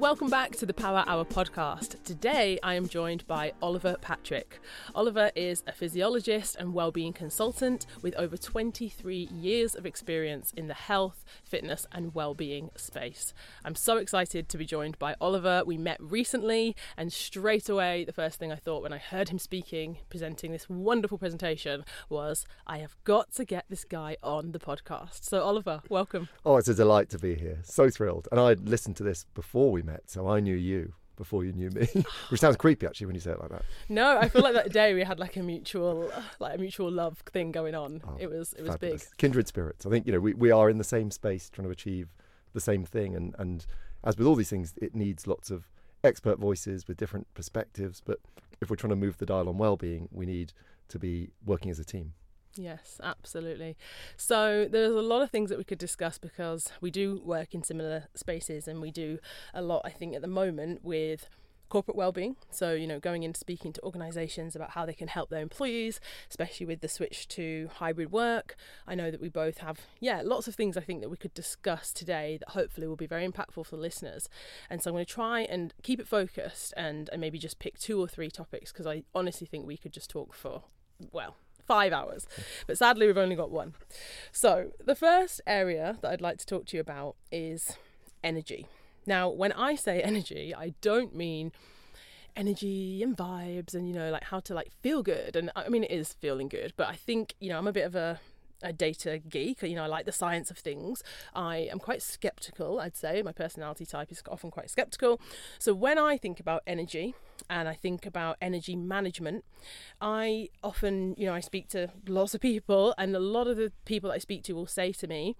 Welcome back to the Power Hour podcast. Today I am joined by Oliver Patrick. Oliver is a physiologist and well-being consultant with over 23 years of experience in the health, fitness and well-being space. I'm so excited to be joined by Oliver. We met recently and straight away the first thing I thought when I heard him speaking, presenting this wonderful presentation was I have got to get this guy on the podcast. So Oliver, welcome. Oh, it's a delight to be here. So thrilled. And I'd listened to this before we met, so I knew you before you knew me, which sounds creepy actually when you say it like that. No, I feel like that day we had like a mutual, like a mutual love thing going on. Oh, it was, it was fabulous. big. Kindred spirits. I think you know we, we are in the same space trying to achieve the same thing, and and as with all these things, it needs lots of expert voices with different perspectives. But if we're trying to move the dial on well-being, we need to be working as a team. Yes, absolutely. So there's a lot of things that we could discuss because we do work in similar spaces and we do a lot, I think, at the moment with corporate well-being. So you know going in speaking to organizations about how they can help their employees especially with the switch to hybrid work. I know that we both have yeah lots of things i think that we could discuss today that hopefully will be very impactful for listeners. And so i'm going to try and keep it focused and, and maybe just pick two or three topics because i honestly think we could just talk for well five hours. But sadly, we've only got one. So, the first area that I'd like to talk to you about is energy. Now, when I say energy, I don't mean energy and vibes and you know like how to like feel good and i mean it is feeling good but i think you know i'm a bit of a a data geek. You know, I like the science of things. I am quite skeptical, I'd say. My personality type is often quite skeptical. So when I think about energy and I think about energy management, I often, you know, I speak to lots of people, and a lot of the people that I speak to will say to me,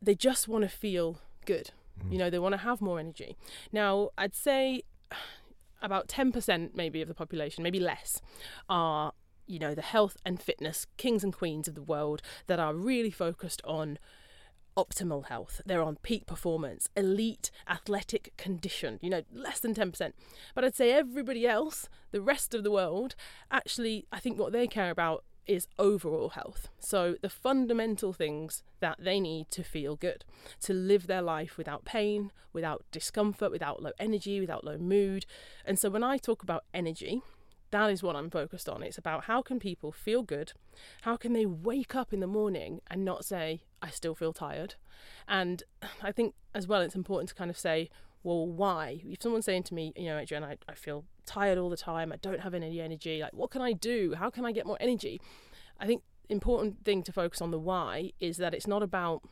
they just want to feel good. Mm. You know, they want to have more energy. Now, I'd say about 10% maybe of the population, maybe less, are you know, the health and fitness kings and queens of the world that are really focused on optimal health. They're on peak performance, elite athletic condition, you know, less than 10%. But I'd say everybody else, the rest of the world, actually, I think what they care about is overall health. So the fundamental things that they need to feel good, to live their life without pain, without discomfort, without low energy, without low mood. And so when I talk about energy, that is what I'm focused on. It's about how can people feel good? How can they wake up in the morning and not say, I still feel tired? And I think as well, it's important to kind of say, well, why? If someone's saying to me, you know, Adrienne, I, I feel tired all the time, I don't have any energy, like, what can I do? How can I get more energy? I think important thing to focus on the why is that it's not about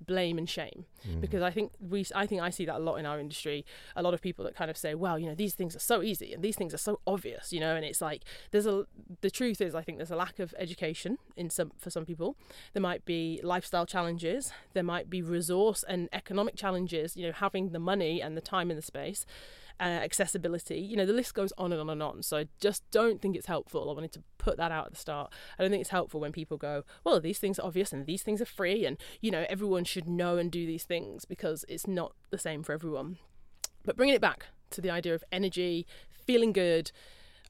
blame and shame. Mm. because I think we I think I see that a lot in our industry. A lot of people that kind of say well you know these things are so easy and these things are so obvious you know and it's like there's a the truth is I think there's a lack of education in some for some people. There might be lifestyle challenges. There might be resource and economic challenges you know having the money and the time and the space uh, accessibility. You know, the list goes on and on and on. So I just don't think it's helpful. I wanted to put that out at the start. I don't think it's helpful when people go, well, these things are obvious and these things are free, and, you know, everyone should know and do these things because it's not the same for everyone. But bringing it back to the idea of energy, feeling good,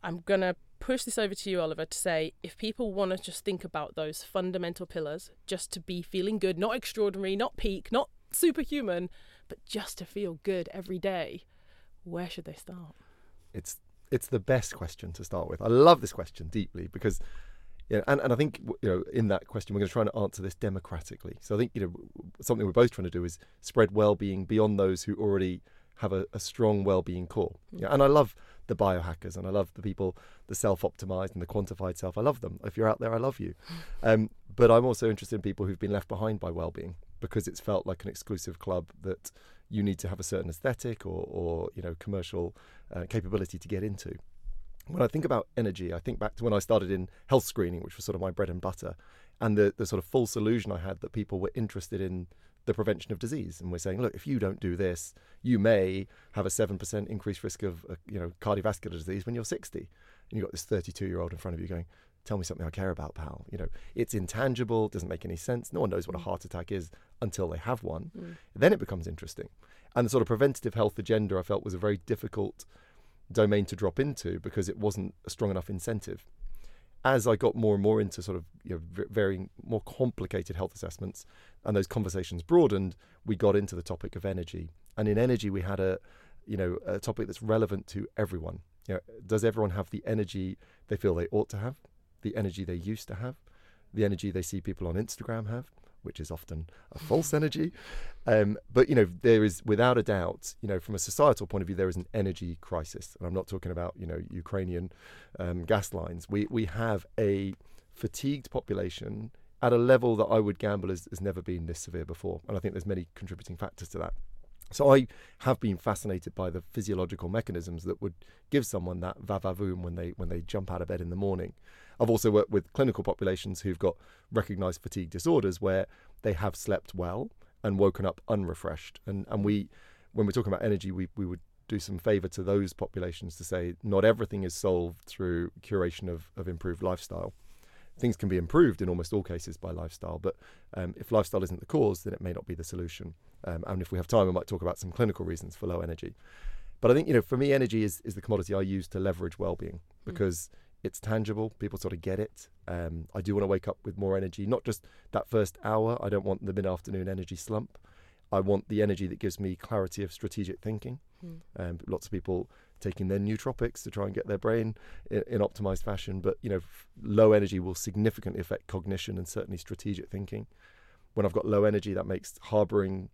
I'm going to push this over to you, Oliver, to say if people want to just think about those fundamental pillars, just to be feeling good, not extraordinary, not peak, not superhuman, but just to feel good every day where should they start? It's it's the best question to start with. I love this question deeply because yeah, and, and I think you know in that question we're going to try and answer this democratically. So I think you know something we're both trying to do is spread well-being beyond those who already have a, a strong well-being core. Mm. Yeah, and I love the biohackers and I love the people, the self-optimized and the quantified self. I love them. If you're out there, I love you. Um, but I'm also interested in people who've been left behind by well-being because it's felt like an exclusive club that you need to have a certain aesthetic or, or you know commercial uh, capability to get into. When I think about energy, I think back to when I started in health screening, which was sort of my bread and butter, and the, the sort of false illusion I had that people were interested in the prevention of disease. And we're saying, look, if you don't do this, you may have a 7% increased risk of uh, you know cardiovascular disease when you're 60. And you've got this 32 year old in front of you going, tell me something I care about, pal. You know, it's intangible, doesn't make any sense. No one knows what a mm. heart attack is until they have one. Mm. Then it becomes interesting. And the sort of preventative health agenda I felt was a very difficult domain to drop into because it wasn't a strong enough incentive. As I got more and more into sort of you know, very more complicated health assessments and those conversations broadened, we got into the topic of energy. And in energy, we had a you know, a topic that's relevant to everyone. You know, does everyone have the energy they feel they ought to have, the energy they used to have, the energy they see people on Instagram have, which is often a false energy. Um, but you know, there is without a doubt, you know, from a societal point of view, there is an energy crisis, and I'm not talking about you know Ukrainian um, gas lines. We we have a fatigued population at a level that I would gamble has, has never been this severe before, and I think there's many contributing factors to that. So I have been fascinated by the physiological mechanisms that would give someone that vavavoom when they when they jump out of bed in the morning. I've also worked with clinical populations who've got recognised fatigue disorders where they have slept well and woken up unrefreshed. And and we when we're talking about energy, we, we would do some favour to those populations to say not everything is solved through curation of, of improved lifestyle. Things can be improved in almost all cases by lifestyle, but um, if lifestyle isn't the cause, then it may not be the solution. Um, and if we have time, we might talk about some clinical reasons for low energy. But I think you know, for me, energy is, is the commodity I use to leverage well-being mm. because mm. it's tangible. People sort of get it. Um, I do want to wake up with more energy, not just that first hour. I don't want the mid-afternoon energy slump. I want the energy that gives me clarity of strategic thinking. Mm. Um, lots of people taking their nootropics to try and get their brain in, in optimized fashion, but you know, f- low energy will significantly affect cognition and certainly strategic thinking. When I've got low energy, that makes harboring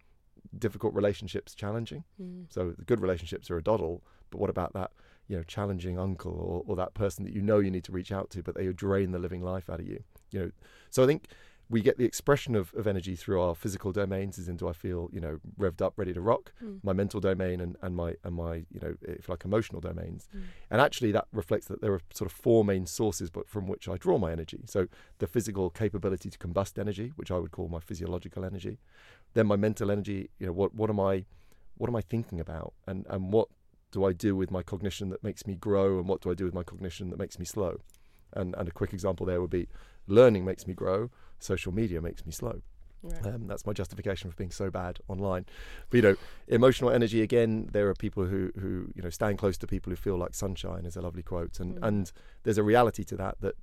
difficult relationships challenging. Mm. So the good relationships are a doddle, but what about that, you know, challenging uncle or, or that person that you know you need to reach out to, but they drain the living life out of you. You know, so I think we get the expression of, of energy through our physical domains as in do I feel, you know, revved up, ready to rock, mm. my mental domain and, and my and my, you know, if like emotional domains. Mm. And actually that reflects that there are sort of four main sources but from which I draw my energy. So the physical capability to combust energy, which I would call my physiological energy. Then my mental energy, you know, what what am I what am I thinking about and, and what do I do with my cognition that makes me grow and what do I do with my cognition that makes me slow? And and a quick example there would be learning makes me grow social media makes me slow. Right. Um, that's my justification for being so bad online. But you know, emotional energy again. There are people who who you know stand close to people who feel like sunshine is a lovely quote, and mm. and there's a reality to that that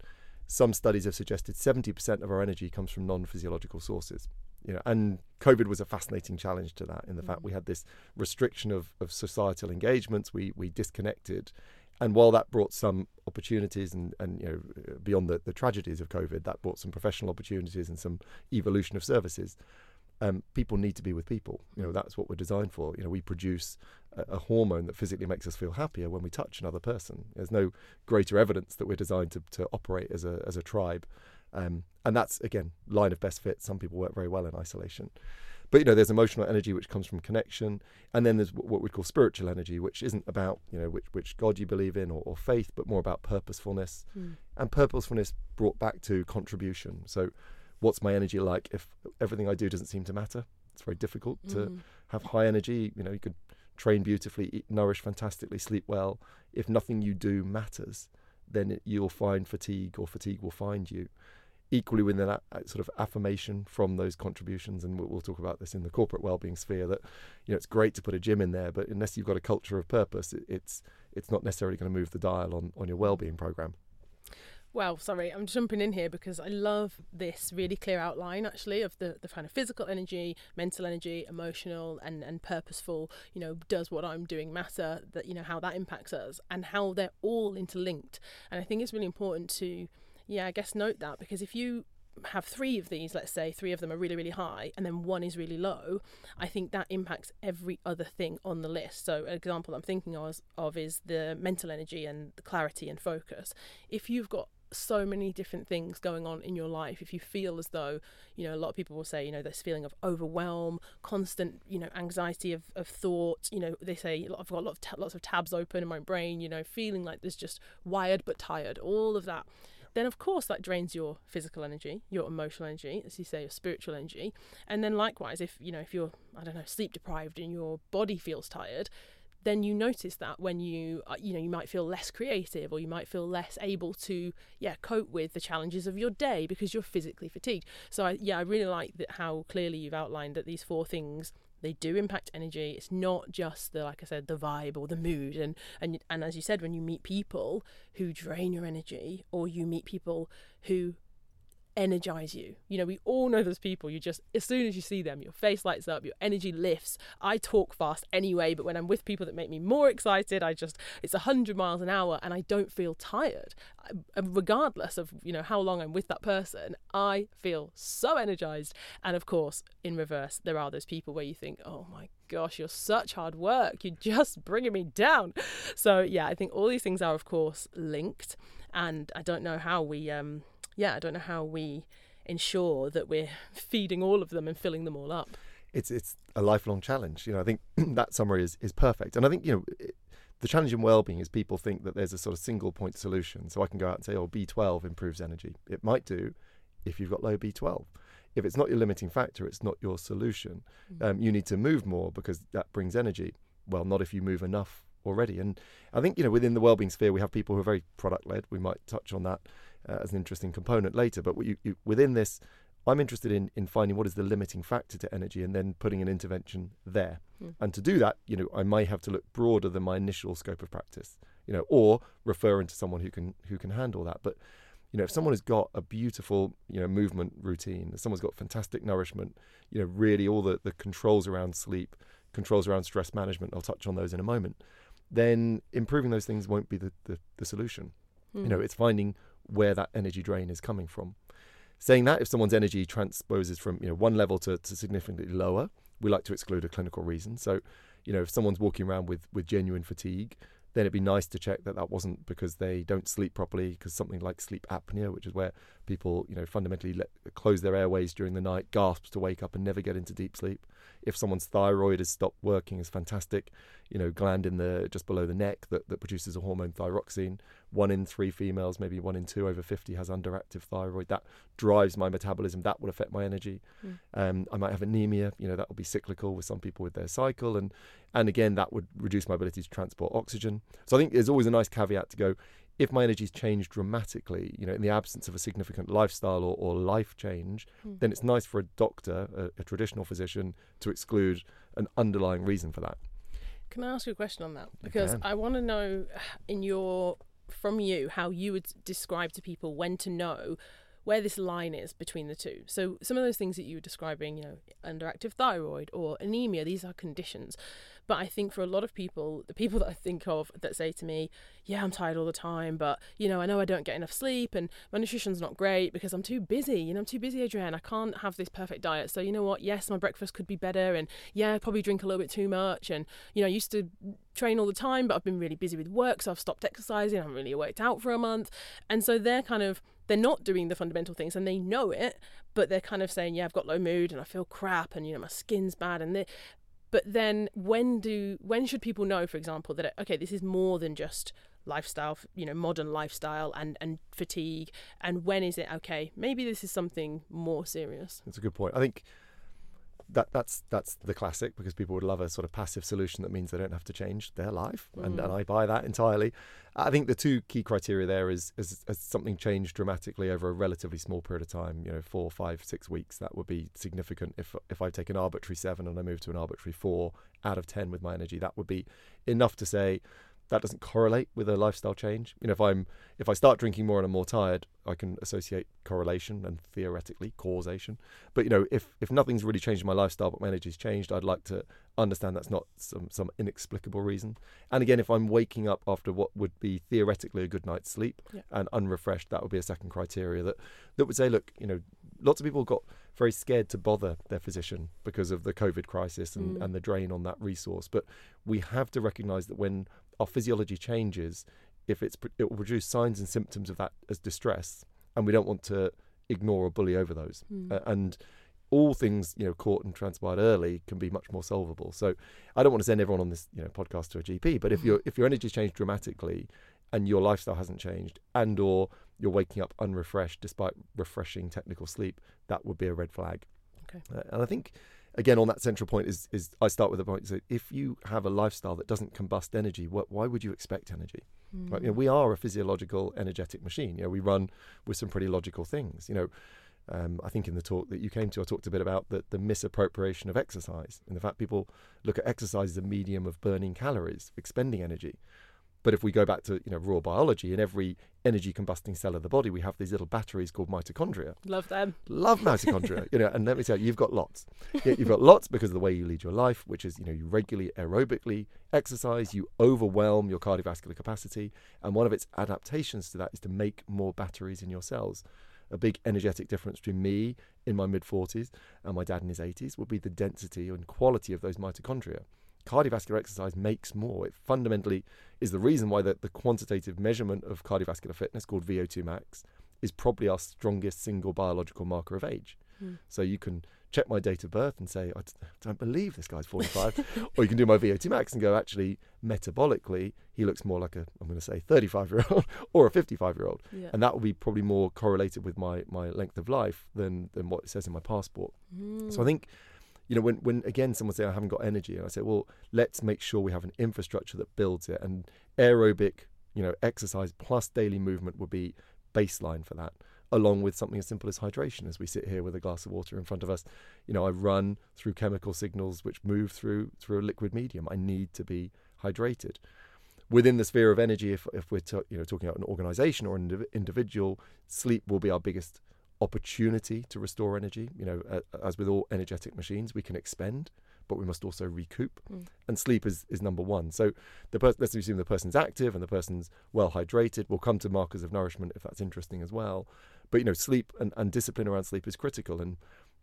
some studies have suggested 70% of our energy comes from non-physiological sources. You know, and COVID was a fascinating challenge to that in the mm. fact we had this restriction of, of societal engagements. We we disconnected, and while that brought some opportunities and, and you know beyond the, the tragedies of COVID, that brought some professional opportunities and some evolution of services. Um, people need to be with people. You know that's what we're designed for. You know we produce a, a, hormone that physically makes us feel happier when we touch another person. There's no greater evidence that we're designed to, to operate as a as a tribe, um, and that's again line of best fit. Some people work very well in isolation. But you know, there's emotional energy which comes from connection, and then there's what we call spiritual energy, which isn't about you know which which God you believe in or, or faith, but more about purposefulness, mm. and purposefulness brought back to contribution. So, what's my energy like if everything I do doesn't seem to matter? It's very difficult mm. to hmm. have high energy. You know, you could train beautifully, eat, nourish fantastically, sleep well. If nothing you do matters, then it, you'll find fatigue, or fatigue will find you equally within that uh, sort of affirmation from those contributions and we'll, talk about this in the corporate well-being sphere that you know it's great to put a gym in there but unless you've got a culture of purpose it, it's it's not necessarily going to move the dial on on your well-being program well, sorry, I'm jumping in here because I love this really clear outline actually of the, the kind of physical energy, mental energy, emotional and, and purposeful, you know, does what I'm doing matter, that you know, how that impacts us and how they're all interlinked. And I think it's really important to yeah, I guess note that because if you have three of these, let's say three of them are really, really high, and then one is really low, I think that impacts every other thing on the list. So, an example I'm thinking of, of is the mental energy and the clarity and focus. If you've got so many different things going on in your life if you feel as though you know a lot of people will say you know this feeling of overwhelm constant you know anxiety of, of thought you know they say i've got a lot of lots of tabs open in my brain you know feeling like there's just wired but tired all of that then of course that drains your physical energy, your emotional energy, as you say, your spiritual energy. And then likewise, if you know, if you're, I don't know, sleep deprived and your body feels tired, then you notice that when you uh, you know you might feel less creative or you might feel less able to yeah cope with the challenges of your day because you're physically fatigued so I, yeah i really like that how clearly you've outlined that these four things they do impact energy. It's not just the like i said the vibe or the mood. And and and as you said when you meet people who drain your energy or you meet people who energize you. You know, we all know those people. You just, as soon as you see them, your face lights up, your energy lifts. I talk fast anyway, but when I'm with people that make me more excited, I just, it's 100 miles an hour and I don't feel tired. regardless of, you know, how long I'm with that person, I feel so energized. And of course, in reverse, there are those people where you think, oh my gosh, you're such hard work. You're just bringing me down. So, yeah, I think all these things are, of course, linked. And I don't know how we, um, yeah, I don't know how we ensure that we're feeding all of them and filling them all up. It's it's a lifelong challenge. You know, I think that summary is, is perfect. And I think, you know, it, the challenge in well-being is people think that there's a sort of single point solution. So I can go out and say, oh, B12 improves energy. It might do if you've got low B12. If it's not your limiting factor, it's not your solution. Mm-hmm. Um, you need to move more because that brings energy. Well, not if you move enough already. And I think, you know, within the well-being sphere, we have people who are very product-led. We might touch on that uh, as an interesting component later. But you, you, within this, I'm interested in, in finding what is the limiting factor to energy and then putting an intervention there. Mm. And to do that, you know, I may have to look broader than my initial scope of practice, you know, or referring to someone who can who can handle that. But you know, if someone has got a beautiful, you know, movement routine, if someone's got fantastic nourishment, you know, really all the, the controls around sleep, controls around stress management, I'll touch on those in a moment, then improving those things won't be the, the, the solution. Mm. You know, hmm. it's finding where that energy drain is coming from. Saying that, if someone's energy transposes from you know one level to, to significantly lower, we like to exclude a clinical reason. So, you know, if someone's walking around with with genuine fatigue, then it'd be nice to check that that wasn't because they don't sleep properly, because something like sleep apnea, which is where people, you know, fundamentally let, close their airways during the night, gasps to wake up and never get into deep sleep. If someone's thyroid has stopped working, is fantastic. You know, gland in the just below the neck that, that produces a hormone thyroxine. One in three females, maybe one in two over 50 has underactive thyroid. That drives my metabolism. That will affect my energy. Mm. Um, I might have anemia. You know, that will be cyclical with some people with their cycle, and and again that would reduce my ability to transport oxygen. So I think there's always a nice caveat to go if my energy's changed dramatically, you know, in the absence of a significant lifestyle or, or life change, mm. then it's nice for a doctor, a, a, traditional physician, to exclude an underlying reason for that. Can I ask you a question on that? Because I want to know, in your from you, how you would describe to people when to know where this line is between the two. So some of those things that you were describing, you know, underactive thyroid or anemia, these are conditions. But I think for a lot of people, the people that I think of that say to me, Yeah, I'm tired all the time, but you know, I know I don't get enough sleep and my nutrition's not great because I'm too busy. You know, I'm too busy, Adrienne. I can't have this perfect diet. So, you know what? Yes, my breakfast could be better. And yeah, I probably drink a little bit too much. And, you know, I used to train all the time, but I've been really busy with work. So I've stopped exercising. I haven't really worked out for a month. And so they're kind of, they're not doing the fundamental things and they know it, but they're kind of saying, yeah, I've got low mood and I feel crap and, you know, my skin's bad. And they, but then when do when should people know for example that okay this is more than just lifestyle you know modern lifestyle and and fatigue? And when is it okay maybe this is something more serious? That's a good point. I think that that's that's the classic because people would love a sort of passive solution that means they don't have to change their life, mm. and, and I buy that entirely. I think the two key criteria there is, is, is something changed dramatically over a relatively small period of time. You know, four, five, six weeks. That would be significant. If if I take an arbitrary seven and I move to an arbitrary four out of ten with my energy, that would be enough to say that doesn't correlate with a lifestyle change. You know, if I'm if I start drinking more and I'm more tired, I can associate correlation and theoretically causation. But you know, if if nothing's really changed in my lifestyle but my energy's changed, I'd like to understand that's not some some inexplicable reason. And again, if I'm waking up after what would be theoretically a good night's sleep yeah. and unrefreshed, that would be a second criteria that that would say, look, you know, lots of people got very scared to bother their physician because of the COVID crisis and, mm. and the drain on that resource. But we have to recognise that when our physiology changes, if it's it will produce signs and symptoms of that as distress, and we don't want to ignore or bully over those. Mm. Uh, and all things you know caught and transpired early can be much more solvable. So I don't want to send everyone on this you know podcast to a GP, but if mm-hmm. your if your energy's changed dramatically and your lifestyle hasn't changed and or you're waking up unrefreshed despite refreshing technical sleep, that would be a red flag. Okay. Uh, and I think again on that central point is is I start with the point so if you have a lifestyle that doesn't combust energy, what, why would you expect energy? Mm. Right? You know, we are a physiological energetic machine. You know, we run with some pretty logical things. You know, um, I think in the talk that you came to, I talked a bit about the, the misappropriation of exercise and the fact people look at exercise as a medium of burning calories, expending energy. But if we go back to you know raw biology, in every energy combusting cell of the body, we have these little batteries called mitochondria. Love them. Love mitochondria. you know, and let me tell you, you've got lots. Yeah, you've got lots because of the way you lead your life, which is you know you regularly aerobically exercise, you overwhelm your cardiovascular capacity, and one of its adaptations to that is to make more batteries in your cells. A big energetic difference between me in my mid 40s and my dad in his 80s would be the density and quality of those mitochondria cardiovascular exercise makes more. It fundamentally is the reason why the, the quantitative measurement of cardiovascular fitness, called VO2 max, is probably our strongest single biological marker of age. Mm. So you can check my date of birth and say, I don't believe this guy's 45. or you can do my VO2 max and go, actually, metabolically, he looks more like a, I'm going to say, 35 year old or a 55 year old. Yeah. And that will be probably more correlated with my, my length of life than, than what it says in my passport. Mm. So I hmm. think you know, when, when again someone say I haven't got energy, and I say, well, let's make sure we have an infrastructure that builds it. And aerobic, you know, exercise plus daily movement would be baseline for that, along with something as simple as hydration. As we sit here with a glass of water in front of us, you know, I run through chemical signals which move through through a liquid medium. I need to be hydrated. Within the sphere of energy, if, if we're to, you know talking about an organisation or an indiv- individual, sleep will be our biggest opportunity to restore energy. You know, uh, as with all energetic machines, we can expend, but we must also recoup. Mm. And sleep is, is number one. So the per- let's assume the person's active and the person's well hydrated. We'll come to markers of nourishment if that's interesting as well. But you know, sleep and, and discipline around sleep is critical. And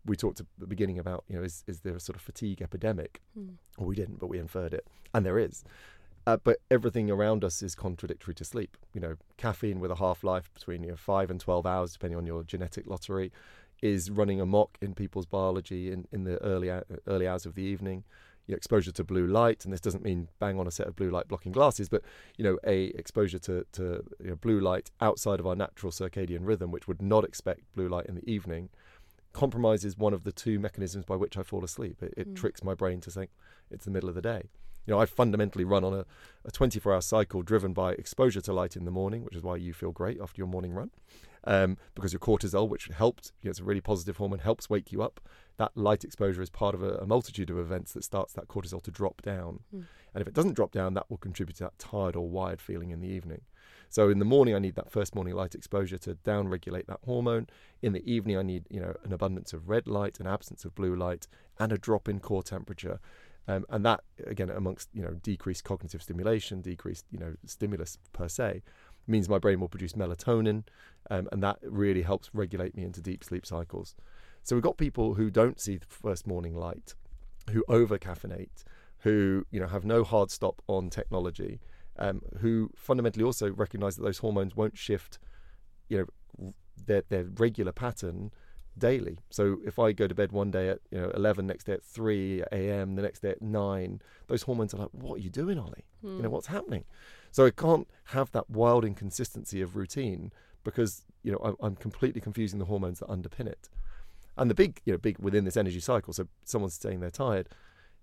we talked at the beginning about you know is is there a sort of fatigue epidemic? Mm. Well, we didn't, but we inferred it, and there is. Uh, but everything around us is contradictory to sleep. You know, caffeine with a half life between you know, five and 12 hours, depending on your genetic lottery, is running amok in people's biology in, in the early, early hours of the evening. You know, exposure to blue light, and this doesn't mean bang on a set of blue light blocking glasses, but you know, a exposure to, to you know, blue light outside of our natural circadian rhythm, which would not expect blue light in the evening, compromises one of the two mechanisms by which I fall asleep. It, it mm. tricks my brain to think it's the middle of the day. You know, I fundamentally run on a, a 24 hour cycle driven by exposure to light in the morning, which is why you feel great after your morning run. Um, because your cortisol, which helped, you know, it's a really positive hormone, helps wake you up. That light exposure is part of a, a multitude of events that starts that cortisol to drop down. Mm. And if it doesn't drop down, that will contribute to that tired or wired feeling in the evening. So in the morning, I need that first morning light exposure to down-regulate that hormone. In the evening, I need you know an abundance of red light, an absence of blue light, and a drop in core temperature. Um, and that again amongst you know decreased cognitive stimulation decreased you know stimulus per se means my brain will produce melatonin um, and that really helps regulate me into deep sleep cycles. So we've got people who don't see the first morning light who over caffeinate who you know have no hard stop on technology um, who fundamentally also recognize that those hormones won't shift you know their, their regular pattern daily. So if I go to bed one day at you know 11, next day at 3 a.m., the next day at 9, those hormones are like, what are you doing, Ollie? Mm. You know, hmm. what's happening? So I can't have that wild inconsistency of routine because, you know, I'm, I'm completely confusing the hormones that underpin it. And the big, you know, big within this energy cycle, so someone's saying they're tired,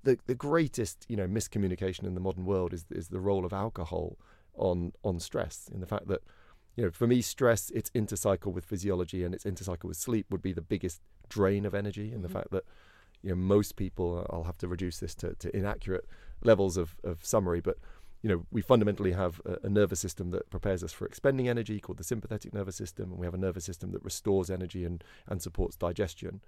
the, the greatest, you know, miscommunication in the modern world is, is the role of alcohol on, on stress in the fact that you know, for me, stress, its intercycle with physiology and its intercycle with sleep would be the biggest drain of energy. And mm-hmm. the fact that, you know, most people, I'll have to reduce this to, to inaccurate levels of, of summary, but, you know, we fundamentally have a, a, nervous system that prepares us for expending energy called the sympathetic nervous system, and we have a nervous system that restores energy and, and supports digestion.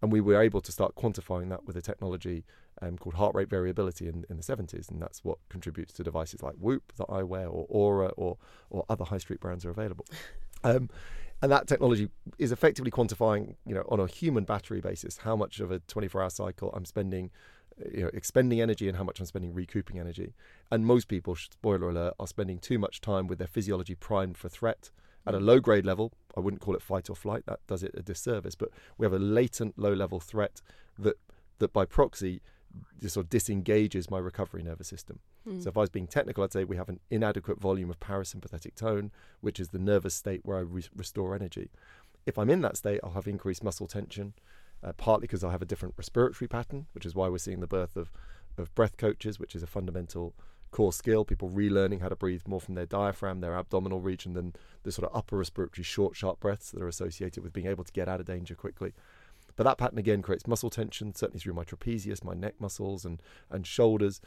And we were able to start quantifying that with a technology um, called heart rate variability in, in the 70s. And that's what contributes to devices like Whoop that I wear or Oura or, or other high street brands are available. Um, and that technology is effectively quantifying, you know, on a human battery basis, how much of a 24-hour cycle I'm spending, you know, expending energy and how much I'm spending recouping energy. And most people, spoiler alert, are spending too much time with their physiology primed for threat at a low grade level. I wouldn't call it fight or flight; that does it a disservice. But we have a latent low level threat that that by proxy just sort of disengages my recovery nervous system. Mm. So if I was being technical, I'd say we have an inadequate volume of parasympathetic tone, which is the nervous state where I re- restore energy. If I'm in that state, I'll have increased muscle tension, uh, partly because I'll have a different respiratory pattern, which is why we're seeing the birth of, of breath coaches, which is a fundamental core skill. People relearning how to breathe more from their diaphragm, their abdominal region, than the sort of upper respiratory short, sharp breaths that are associated with being able to get out of danger quickly. But that pattern again creates muscle tension, certainly through my trapezius, my neck muscles, and, and shoulders.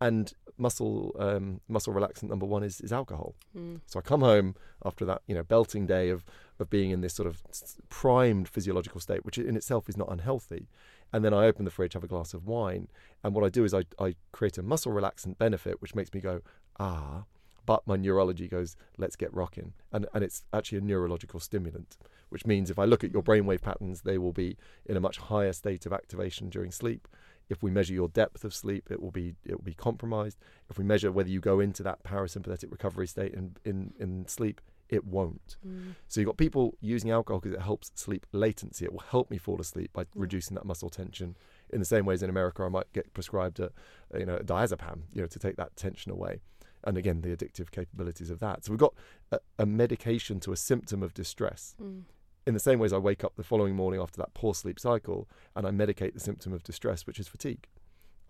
And muscle um, muscle relaxant number one is, is alcohol. Mm. So I come home after that you know belting day of of being in this sort of primed physiological state, which in itself is not unhealthy. And then I open the fridge, have a glass of wine, and what I do is I, I create a muscle relaxant benefit, which makes me go ah. But my neurology goes, let's get rocking, and and it's actually a neurological stimulant, which means if I look at your brainwave patterns, they will be in a much higher state of activation during sleep. If we measure your depth of sleep, it will be it will be compromised. If we measure whether you go into that parasympathetic recovery state in in, in sleep, it won't. Mm. So you've got people using alcohol because it helps sleep latency. It will help me fall asleep by reducing that muscle tension. In the same way as in America, I might get prescribed a, a, you know, a diazepam, you know, to take that tension away. And again, the addictive capabilities of that. So we've got a, a medication to a symptom of distress. Mm. In the same way as I wake up the following morning after that poor sleep cycle and I medicate the symptom of distress, which is fatigue.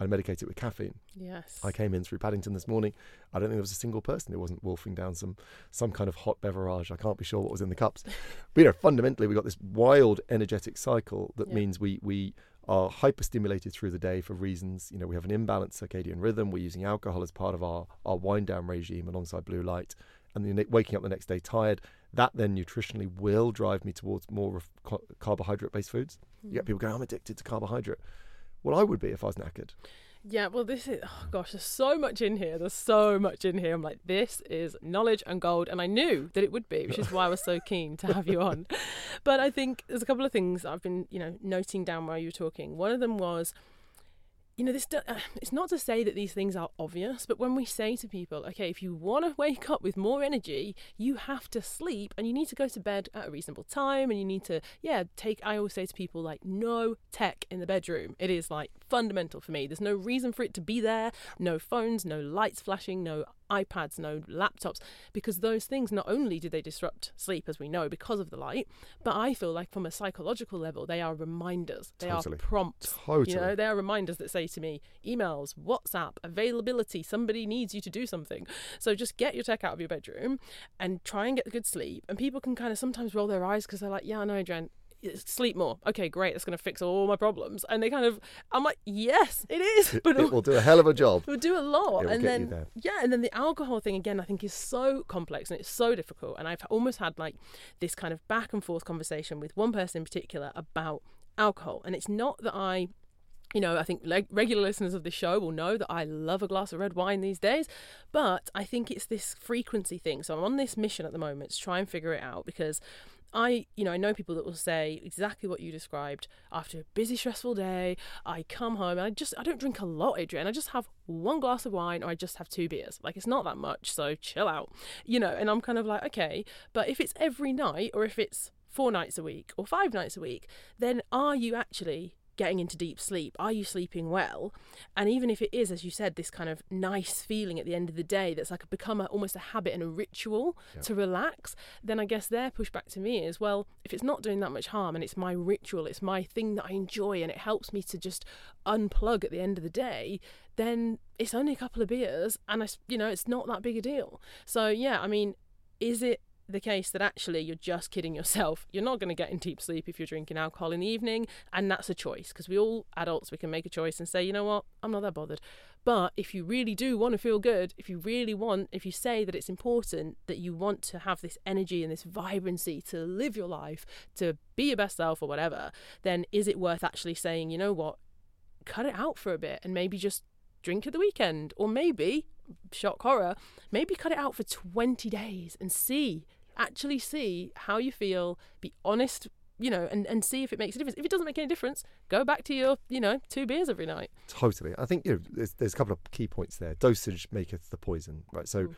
I medicate it with caffeine. Yes. I came in through Paddington this morning. I don't think there was a single person who wasn't wolfing down some some kind of hot beverage. I can't be sure what was in the cups. but you know, fundamentally, we've got this wild energetic cycle that Yeah. means we we are hyperstimulated through the day for reasons. You know, we have an imbalanced circadian rhythm. We're using alcohol as part of our our wind down regime alongside blue light, and then waking up the next day tired. That then nutritionally will drive me towards more ref- ca- carbohydrate based foods. You get Mm. people going, I'm addicted to carbohydrate. Well, I would be if I was knackered. Yeah, well, this is, oh gosh, there's so much in here. There's so much in here. I'm like, this is knowledge and gold. And I knew that it would be, which is why I was so keen to have you on. But I think there's a couple of things I've been, you know, noting down while you were talking. One of them was, you know, this uh, it's not to say that these things are obvious, but when we say to people, okay, if you want to wake up with more energy, you have to sleep and you need to go to bed at a reasonable time and you need to, yeah, take, I always say to people, like, no tech in the bedroom. It is like fundamental for me. There's no reason for it to be there, no phones, no lights flashing, no iPads, no laptops, because those things not only do they disrupt sleep, as we know, because of the light, but I feel like from a psychological level, they are reminders. They Totally. are prompts. Totally. You know, they are reminders that say to me, emails, WhatsApp, availability, somebody needs you to do something. So just get your tech out of your bedroom and try and get good sleep. And people can kind of sometimes roll their eyes because they're like, yeah, I know, Jen. Sleep more. Okay, great. That's going to fix all my problems. And they kind of, I'm like, yes, it is. But it will do a hell of a job. It will do a lot, and get you then there. yeah, and then the alcohol thing again. I think is so complex and it's so difficult. And I've almost had like this kind of back and forth conversation with one person in particular about alcohol, and it's not that I. You know, I think regular listeners of the show will know that I love a glass of red wine these days, but I think it's this frequency thing. So I'm on this mission at the moment to try and figure it out because I, you know, I know people that will say exactly what you described. After a busy, stressful day, I come home and I just, I don't drink a lot, Adrienne. I just have one glass of wine or I just have two beers. Like it's not that much, so chill out, you know. And I'm kind of like, okay, but if it's every night or if it's four nights a week or five nights a week, then are you actually getting into deep sleep? Are you sleeping well? And even if it is, as you said, this kind of nice feeling at the end of the day that's like become a, almost a habit and a ritual Yeah. to relax, then I guess their pushback to me is, well, if it's not doing that much harm and it's my ritual, it's my thing that I enjoy and it helps me to just unplug at the end of the day, then it's only a couple of beers and I, you know, it's not that big a deal. So yeah, I mean, is it the case that actually you're just kidding yourself. You're not going to get in deep sleep if you're drinking alcohol in the evening, and that's a choice because we all adults we can make a choice and say, you know what, I'm not that bothered. But if you really do want to feel good, if you really want, if you say that it's important that you want to have this energy and this vibrancy to live your life, to be your best self or whatever, then is it worth actually saying, you know what, cut it out for a bit and maybe just drink at the weekend or maybe shock horror maybe cut it out for 20 days and see actually see how you feel be honest you know and, and see if it makes a difference if it doesn't make any difference go back to your you know two beers every night Totally. I think you know, there's, there's a couple of key points there. Dosage maketh the poison, right? So Mm.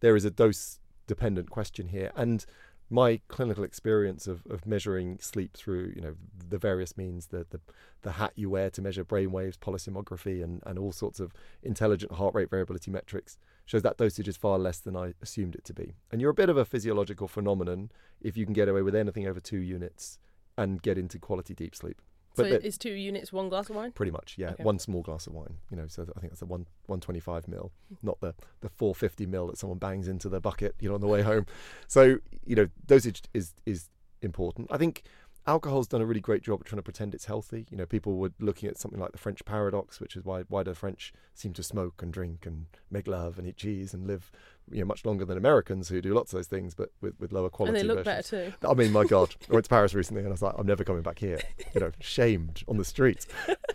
there is a dose dependent question here. And my clinical experience of, of measuring sleep through, you know, the various means, the, the, the hat you wear to measure brain waves, polysomnography, and, and all sorts of intelligent heart rate variability metrics shows that dosage is far less than I assumed it to be. And you're a bit of a physiological phenomenon if you can get away with anything over two units and get into quality deep sleep. so But the- is two units one glass of wine Pretty much, yeah. Okay. One small glass of wine, you know. So I think that's a one one twenty five mil, not the the four fifty mil that someone bangs into the bucket, you know, on the way home. So you know, dosage is is important. I think alcohol's done a really great job of trying to pretend it's healthy. You know, people were looking at something like the French paradox, which is why why do French seem to smoke and drink and make love and eat cheese and live you know much longer than Americans who do lots of those things, but with, with lower quality. And they look versions. better too. I mean, my God, I went to Paris recently and I was like, I'm never coming back here. You know, shamed on the street.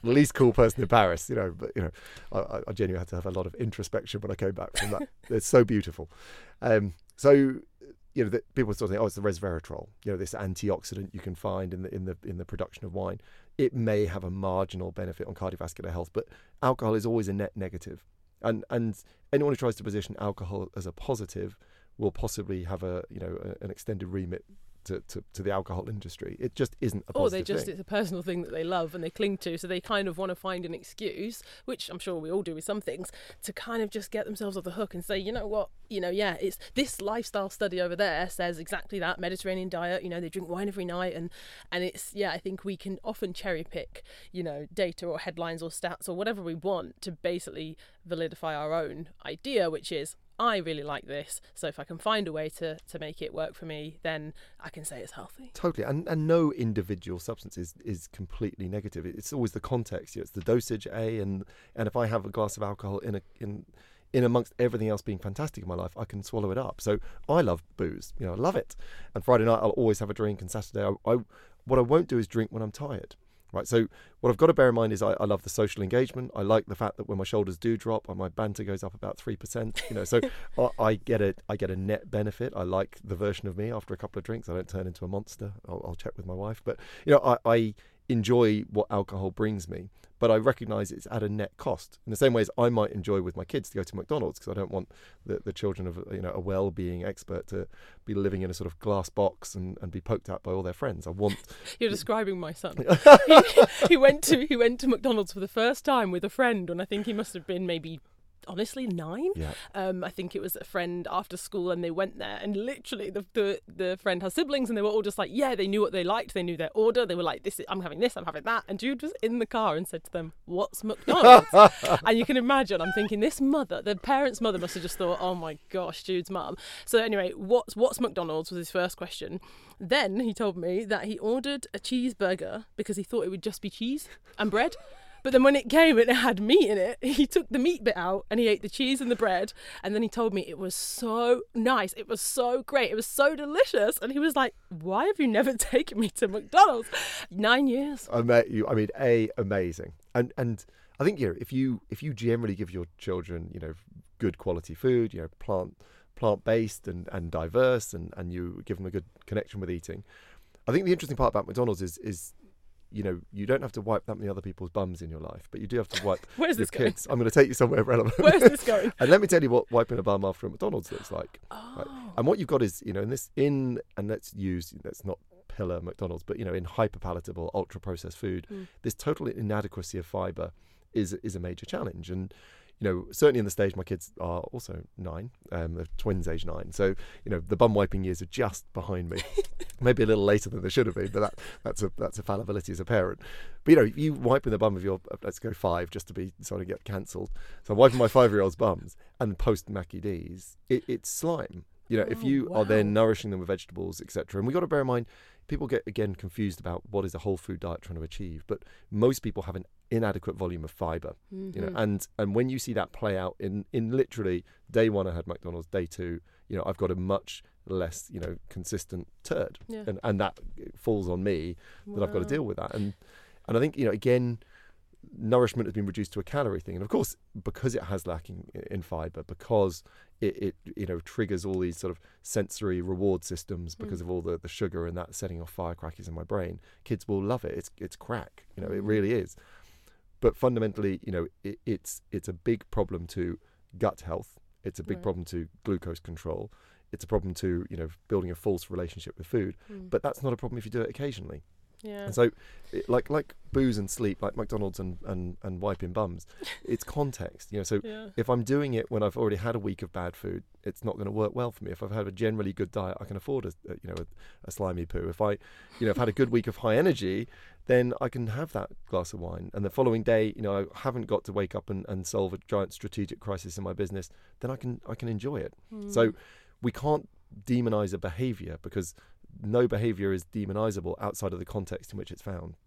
Least cool person in Paris. You know, but you know, I, I genuinely had to have a lot of introspection when I came back from that. it's so beautiful. Um, so you know, that people of think, oh, it's the resveratrol, you know, this antioxidant you can find in the in the in the production of wine. It may have a marginal benefit on cardiovascular health, but alcohol is always a net negative. And and anyone who tries to position alcohol as a positive will possibly have a you know a, an extended remit to, to, to the alcohol industry. It just isn't a Or they just thing. it's a personal thing that they love and they cling to, so they kind of want to find an excuse, which I'm sure we all do with some things, to kind of just get themselves off the hook and say, you know what, you know, yeah, it's this lifestyle study over there says exactly that Mediterranean diet. You know, they drink wine every night, and and it's yeah, I think we can often cherry pick, you know, data or headlines or stats or whatever we want to basically validify our own idea, which is I really like this. So if I can find a way to, to make it work for me, then I can say it's healthy. Totally, and and no individual substance is, is completely negative. It's always the context. It's the dosage, a, and and if I have a glass of alcohol in a in in amongst everything else being fantastic in my life, I can swallow it up. So I love booze. You know, I love it. And Friday night I'll always have a drink, and Saturday I, I what I won't do is drink when I'm tired. Right. So what I've got to bear in mind is I, I love the social engagement. I like the fact that when my shoulders do drop, and my banter goes up about three percent. You know, so I, I get a I get a net benefit. I like the version of me after a couple of drinks. I don't turn into a monster. I'll, I'll check with my wife, but you know, I, I enjoy what alcohol brings me, but I recognise it's at a net cost. In the same way as I might enjoy with my kids to go to McDonald's because I don't want the, the children of you know a well-being expert to be living in a sort of glass box and, and be poked at by all their friends. I want You're describing my son. he, he went to he went to McDonald's for the first time with a friend, and I think he must have been maybe honestly nine. yeah. Um, I think it was a friend after school, and they went there, and literally the, the the friend has siblings, and they were all just like, yeah, they knew what they liked, they knew their order, they were like, this, is, I'm having this, I'm having that, and Jude was in the car and said to them, what's McDonald's? and you can imagine, I'm thinking this mother, the parent's mother, must have just thought, oh my gosh, Jude's mum. So anyway, what's what's McDonald's was his first question. Then he told me that he ordered a cheeseburger because he thought it would just be cheese and bread. But then when it came and it had meat in it, he took the meat bit out and he ate the cheese and the bread. And then he told me it was so nice. It was so great. It was so delicious. And he was like, Why have you never taken me to McDonald's? Nine years. I met you. I mean, a amazing, and and I think you know if you if you generally give your children you know good quality food, you know plant plant based and and diverse, and and you give them a good connection with eating. I think the interesting part about McDonald's is is you know you don't have to wipe that many other people's bums in your life, but you do have to wipe Where's your this going? I'm going to take you somewhere relevant. Where's this going? and let me tell you what wiping a bum after a McDonald's looks like. Oh. And what you've got is, you know, in this, in, and let's use, let's not pillar McDonald's, but, you know, in hyper palatable, ultra processed food, Mm. this total inadequacy of fiber is, is a major challenge. And, you know, certainly in the stage, my kids are also nine, um, they're twins age nine. So, you know, the bum wiping years are just behind me. Maybe a little later than they should have been, but that, that's a that's a fallibility as a parent. But you know, you wiping the bum of your let's go five just to be sort of get cancelled. So I'm wiping my five year old's bums and post Maccy D's, it, it's slime. You know, if Oh, you are then nourishing them with vegetables, etc. And we got to bear in mind, people get again confused about what is a whole food diet trying to achieve. But most people have an inadequate volume of fiber. You know, Mhm. and and when you see that play out in in literally day one, I had McDonald's. Day two, you know, I've got a much less you know consistent turd, Yeah. and and that falls on me that I've got to deal with that. And and I think you know again, nourishment has been reduced to a calorie thing, and of course because it has lacking in fiber, because it, it you know triggers all these sort of sensory reward systems because Mm. of all the, the sugar and that setting off firecrackers in my brain. Kids will love it. It's it's crack. You know, it Mm. really is. But fundamentally, you know, it, it's it's a big problem to gut health. It's a big Right. problem to glucose control. It's a problem to you know building a false relationship with food. Mm. But that's not a problem if you do it occasionally. Yeah. And so, it, like like booze and sleep, like McDonald's and, and, and wiping bums, it's context. You know, so yeah. if I'm doing it when I've already had a week of bad food, it's not going to work well for me. If I've had a generally good diet, I can afford a, a you know a, a slimy poo. If I, you know, I've had a good week of high energy, then I can have that glass of wine. And the following day, you know, I haven't got to wake up and, and solve a giant strategic crisis in my business. Then I can I can enjoy it. So Mm. we can't demonize a behavior because no behavior is demonizable outside of the context in which it's found.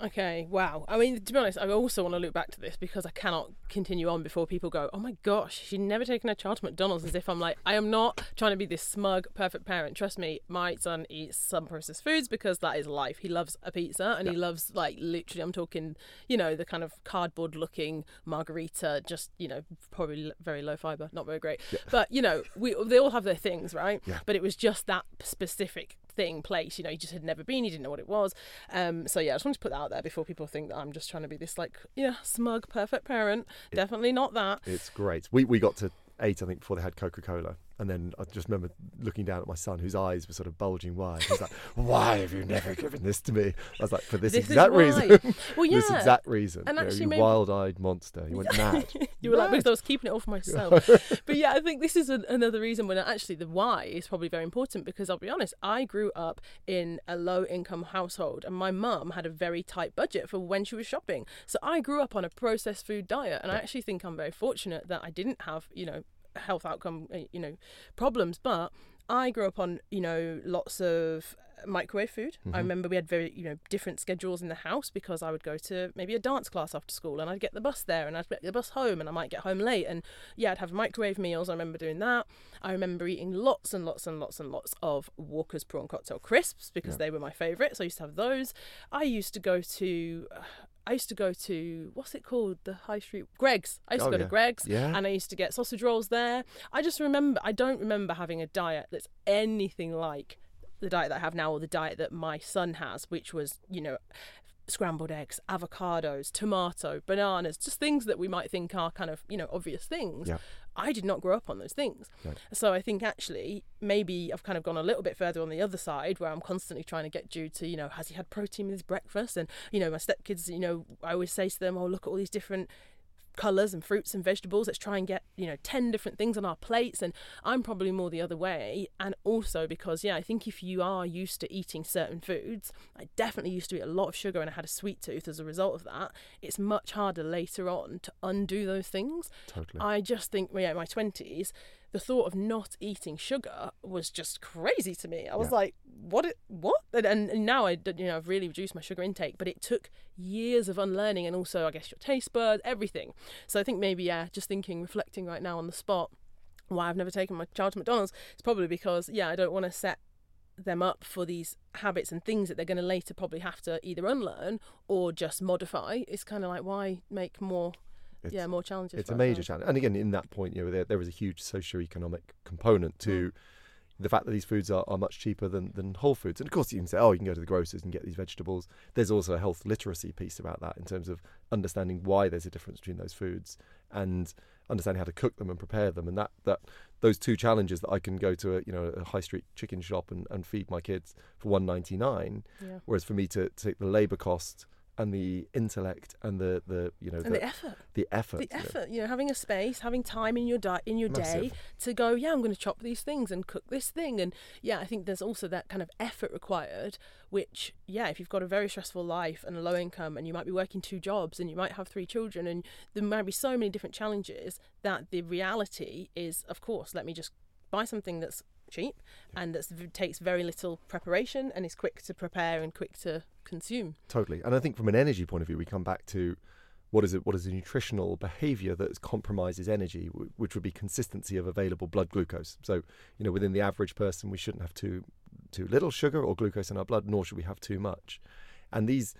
Okay, wow. I mean, to be honest, I also want to look back to this because I cannot continue on before people go, oh my gosh, she's never taken her child to McDonald's as if I'm like, I am not trying to be this smug, perfect parent. Trust me, my son eats some processed foods because that is life. He loves a pizza and he loves, like, literally, I'm talking, you know, the kind of cardboard looking margarita, just, you know, probably very low fiber, not very great. Yeah. But, you know, we they all have their things, right? Yeah. But it was just that specific thing, place. You know, he just had never been. He didn't know what it was. Um, so yeah, I just wanted to put that out there before people think that I'm just trying to be this like yeah smug perfect parent. Definitely not that. It's great. We we got to eight, I think, before they had Coca Cola. And then I just remember looking down at my son, whose eyes were sort of bulging wide. He was like, "Why have you never given this to me?" I was like, "For this, This exact reason. Well, yeah. this exact reason. And you know, actually you maybe- wild-eyed monster. You went mad. you were like, because I was keeping it all for myself. but yeah, I think this is an, another reason when actually the why is probably very important because I'll be honest, I grew up in a low income household and my mum had a very tight budget for when she was shopping. So I grew up on a processed food diet and I actually think I'm very fortunate that I didn't have, you know, health outcome, uh, you know, problems, but I grew up on, you know, lots of microwave food. I remember we had very, you know, different schedules in the house because I would go to maybe a dance class after school and I'd get the bus there and I'd get the bus home and I might get home late and yeah, I'd have microwave meals. I remember doing that. I remember eating lots and lots and lots and lots of Walkers prawn cocktail crisps because they were my favourite. So I used to have those. I used to go to I used to go to what's it called? The high street Greggs. I used to Oh, go to. Greggs Yeah. and I used to get sausage rolls there. I just remember I don't remember having a diet that's anything like the diet that I have now or the diet that my son has, which was, you know, scrambled eggs, avocados, tomato, bananas, just things that we might think are kind of, you know, obvious things. Yeah. I did not grow up on those things. Right. So I think actually maybe I've kind of gone a little bit further on the other side where I'm constantly trying to get Jude to, you know, has he had protein with his breakfast? And, you know, my stepkids, you know, I always say to them, oh, look at all these different colours and fruits and vegetables. Let's try and get, you know, 10 different things on our plates. And I'm probably more the other way. And also because, yeah, I think if you are used to eating certain foods, I definitely used to eat a lot of sugar and I had a sweet tooth as a result of that. It's much harder later on to undo those things. Totally. I just think, yeah, in my 20s, the thought of not eating sugar was just crazy to me. I was Yeah. like, what? It, what? And, and now I, you know, I've really reduced my sugar intake, but it took years of unlearning and also, I guess, your taste buds, everything. So I think maybe, yeah, just thinking, reflecting right now on the spot, why I've never taken my child to McDonald's it's probably because, yeah, I don't want to set them up for these habits and things that they're going to later probably have to either unlearn or just modify. It's kind of like, why make more, It's- yeah, more challenges? it's a major ourselves? challenge. And again, in that point, you know, there, there is a huge socio-economic component to mm. the fact that these foods are, are much cheaper than, than whole foods. And of course, you can say, oh, you can go to the grocers and get these vegetables. There's also a health literacy piece about that in terms of understanding why there's a difference between those foods and understanding how to cook them and prepare them. And that, that those two challenges that I can go to a you know a high street chicken shop and, and feed my kids for one ninety nine, Yeah. whereas for me to take the labour cost and the intellect and the, the you know And the, the effort. the effort, the you know, effort you know having a space having time in your di- in your day to go yeah i'm going to chop these things and cook this thing. And yeah i think there's also that kind of effort required which yeah if you've got a very stressful life and a low income and you might be working two jobs and you might have three children and there might be so many different challenges that the reality is of course let me just buy something that's cheap and that takes very little preparation and is quick to prepare and quick to consume Totally. And I think from an energy point of view, we come back to what is it? What is a nutritional behaviour that compromises energy, which would be consistency of available blood glucose. So, you know, within the average person, we shouldn't have too too little sugar or glucose in our blood, nor should we have too much. And these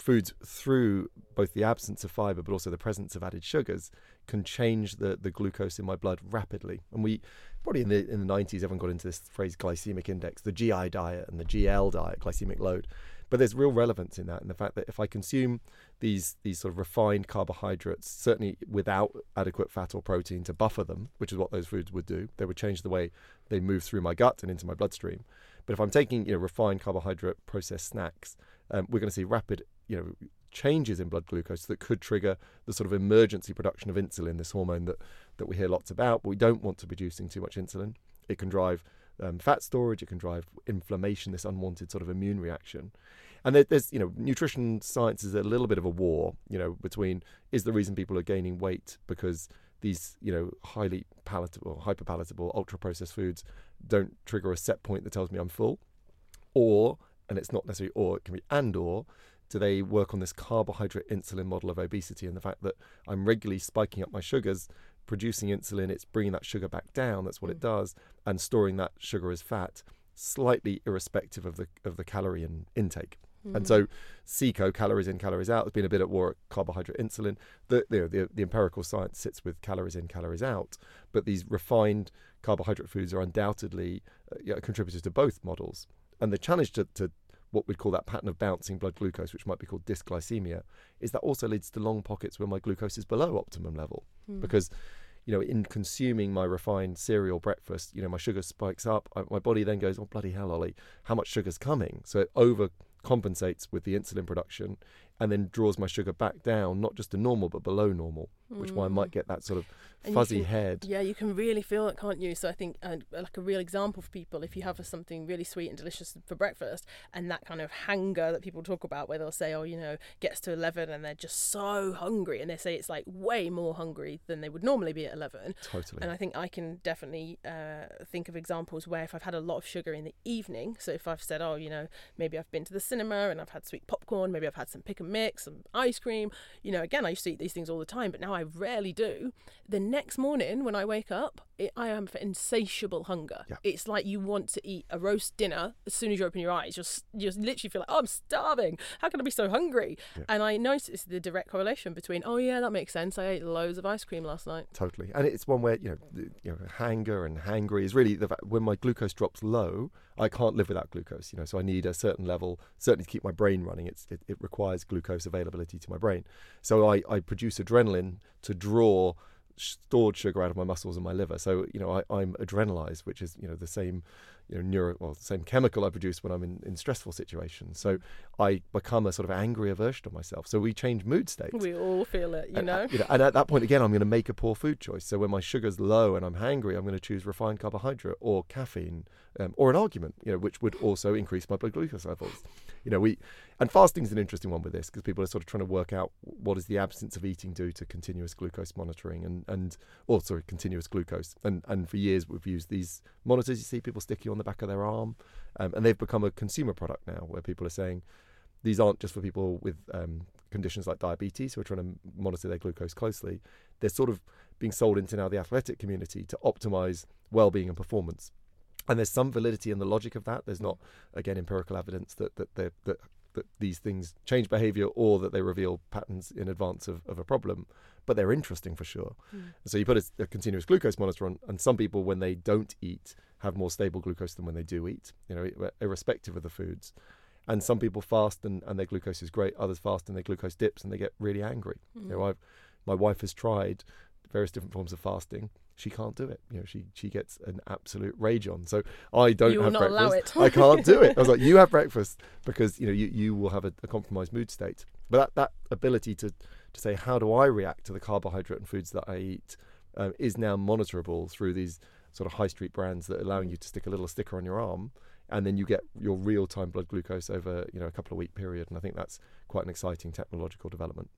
foods, through both the absence of fibre but also the presence of added sugars, can change the, the glucose in my blood rapidly. And we probably in the in the 90s, everyone got into this phrase glycemic index, the GI diet and the GL diet, glycemic load. But there's real relevance in that, in the fact that if I consume these these sort of refined carbohydrates, certainly without adequate fat or protein to buffer them, which is what those foods would do, they would change the way they move through my gut and into my bloodstream. But if I'm taking you know refined carbohydrate processed snacks, um, we're going to see rapid you know changes in blood glucose that could trigger the sort of emergency production of insulin, this hormone that that we hear lots about. But we don't want to be producing too much insulin. It can drive um, fat storage. It can drive inflammation, this unwanted sort of immune reaction. And there, there's, you know, nutrition science is a little bit of a war, you know, between is the reason people are gaining weight because these, you know, highly palatable, hyper palatable, ultra processed foods don't trigger a set point that tells me I'm full, or and it's not necessarily or it can be and or do they work on this carbohydrate insulin model of obesity and the fact that I'm regularly spiking up my sugars, producing insulin, it's bringing that sugar back down. That's what it does, and storing that sugar as fat, slightly irrespective of the of the calorie in, intake. And so, CICO, calories in, calories out, has been a bit at war at carbohydrate insulin. The, the, the, the empirical science sits with calories in, calories out, but these refined carbohydrate foods are undoubtedly uh, yeah, contributors to both models. And the challenge to, to what we'd call that pattern of bouncing blood glucose, which might be called dysglycemia, is that also leads to long pockets where my glucose is below optimum level. Hmm. Because, you know, in consuming my refined cereal breakfast, you know, my sugar spikes up. I, my body then goes, oh, bloody hell, Ollie, how much sugar's coming? So it overcompensates with the insulin production and then draws my sugar back down, not just to normal, but below normal, which why I might get that sort of And fuzzy can- head. Yeah, you can really feel it, can't you? So I think, uh, like a real example for people, if you have something really sweet and delicious for breakfast, and that kind of hanger that people talk about, where they'll say, "Oh, you know, gets to eleven and they're just so hungry," and they say it's like way more hungry than they would normally be at eleven. Totally. And I think I can definitely uh, think of examples where if I've had a lot of sugar in the evening, so if I've said, oh, you know, maybe I've been to the cinema and I've had sweet popcorn, maybe I've had some pick and mix, some ice cream, you know, again, I used to eat these things all the time, but now I rarely do. The next morning when I wake up, it, I am for insatiable hunger. Yeah. It's like you want to eat a roast dinner as soon as you open your eyes. You just literally feel like, oh, I'm starving. How can I be so hungry? Yeah. And I noticed the direct correlation between, oh, yeah, that makes sense. I ate loads of ice cream last night. Totally, and it's one where you know, the, you know, hanger and hangry is really the fact when my glucose drops low, I can't live without glucose. You know, so I need a certain level, certainly to keep my brain running. It's it, it requires glucose availability to my brain. So I, I produce adrenaline to draw stored sugar out of my muscles and my liver. So you know, I, I'm adrenalized, which is you know the same you know neuro well the same chemical I produce when I'm in, in stressful situations. So I become a sort of angrier version of myself. So we change mood states. We all feel it, you And, know? uh, and at that point again, I'm going to make a poor food choice. So when my sugar's low and I'm hangry, I'm going to choose refined carbohydrate or caffeine um, or an argument, you know, which would also increase my blood glucose levels. You know, we and fasting's an interesting one with this because people are sort of trying to work out what does the absence of eating do to continuous glucose monitoring and and or sorry, continuous glucose. And and for years we've used these monitors. You see people sticking on the back of their arm, um, and they've become a consumer product now where people are saying these aren't just for people with um, conditions like diabetes who are trying to monitor their glucose closely. They're sort of being sold into now the athletic community to optimize well-being and performance. And there's some validity in the logic of that. There's not, again, empirical evidence that that that, that, that these things change behavior or that they reveal patterns in advance of, of a problem, but they're interesting for sure. Hmm. So you put a, a continuous glucose monitor on, and some people, when they don't eat, have more stable glucose than when they do eat. You know, irrespective of the foods and some people fast and, and their glucose is great others fast and their glucose dips and they get really angry you know hmm. I've, my wife has tried various different forms of fasting she can't do it. You know she she gets an absolute rage on. So i don't You have breakfast. it. i can't do it. I was like you have breakfast because you know you, you will have a, a compromised mood state. But that, that ability to to say how do i react to the carbohydrate and foods that i eat? um, is now monitorable through these sort of high street brands that are allowing you to stick a little sticker on your arm and then you get your real time blood glucose over you know a couple of week period. And i think that's quite an exciting technological development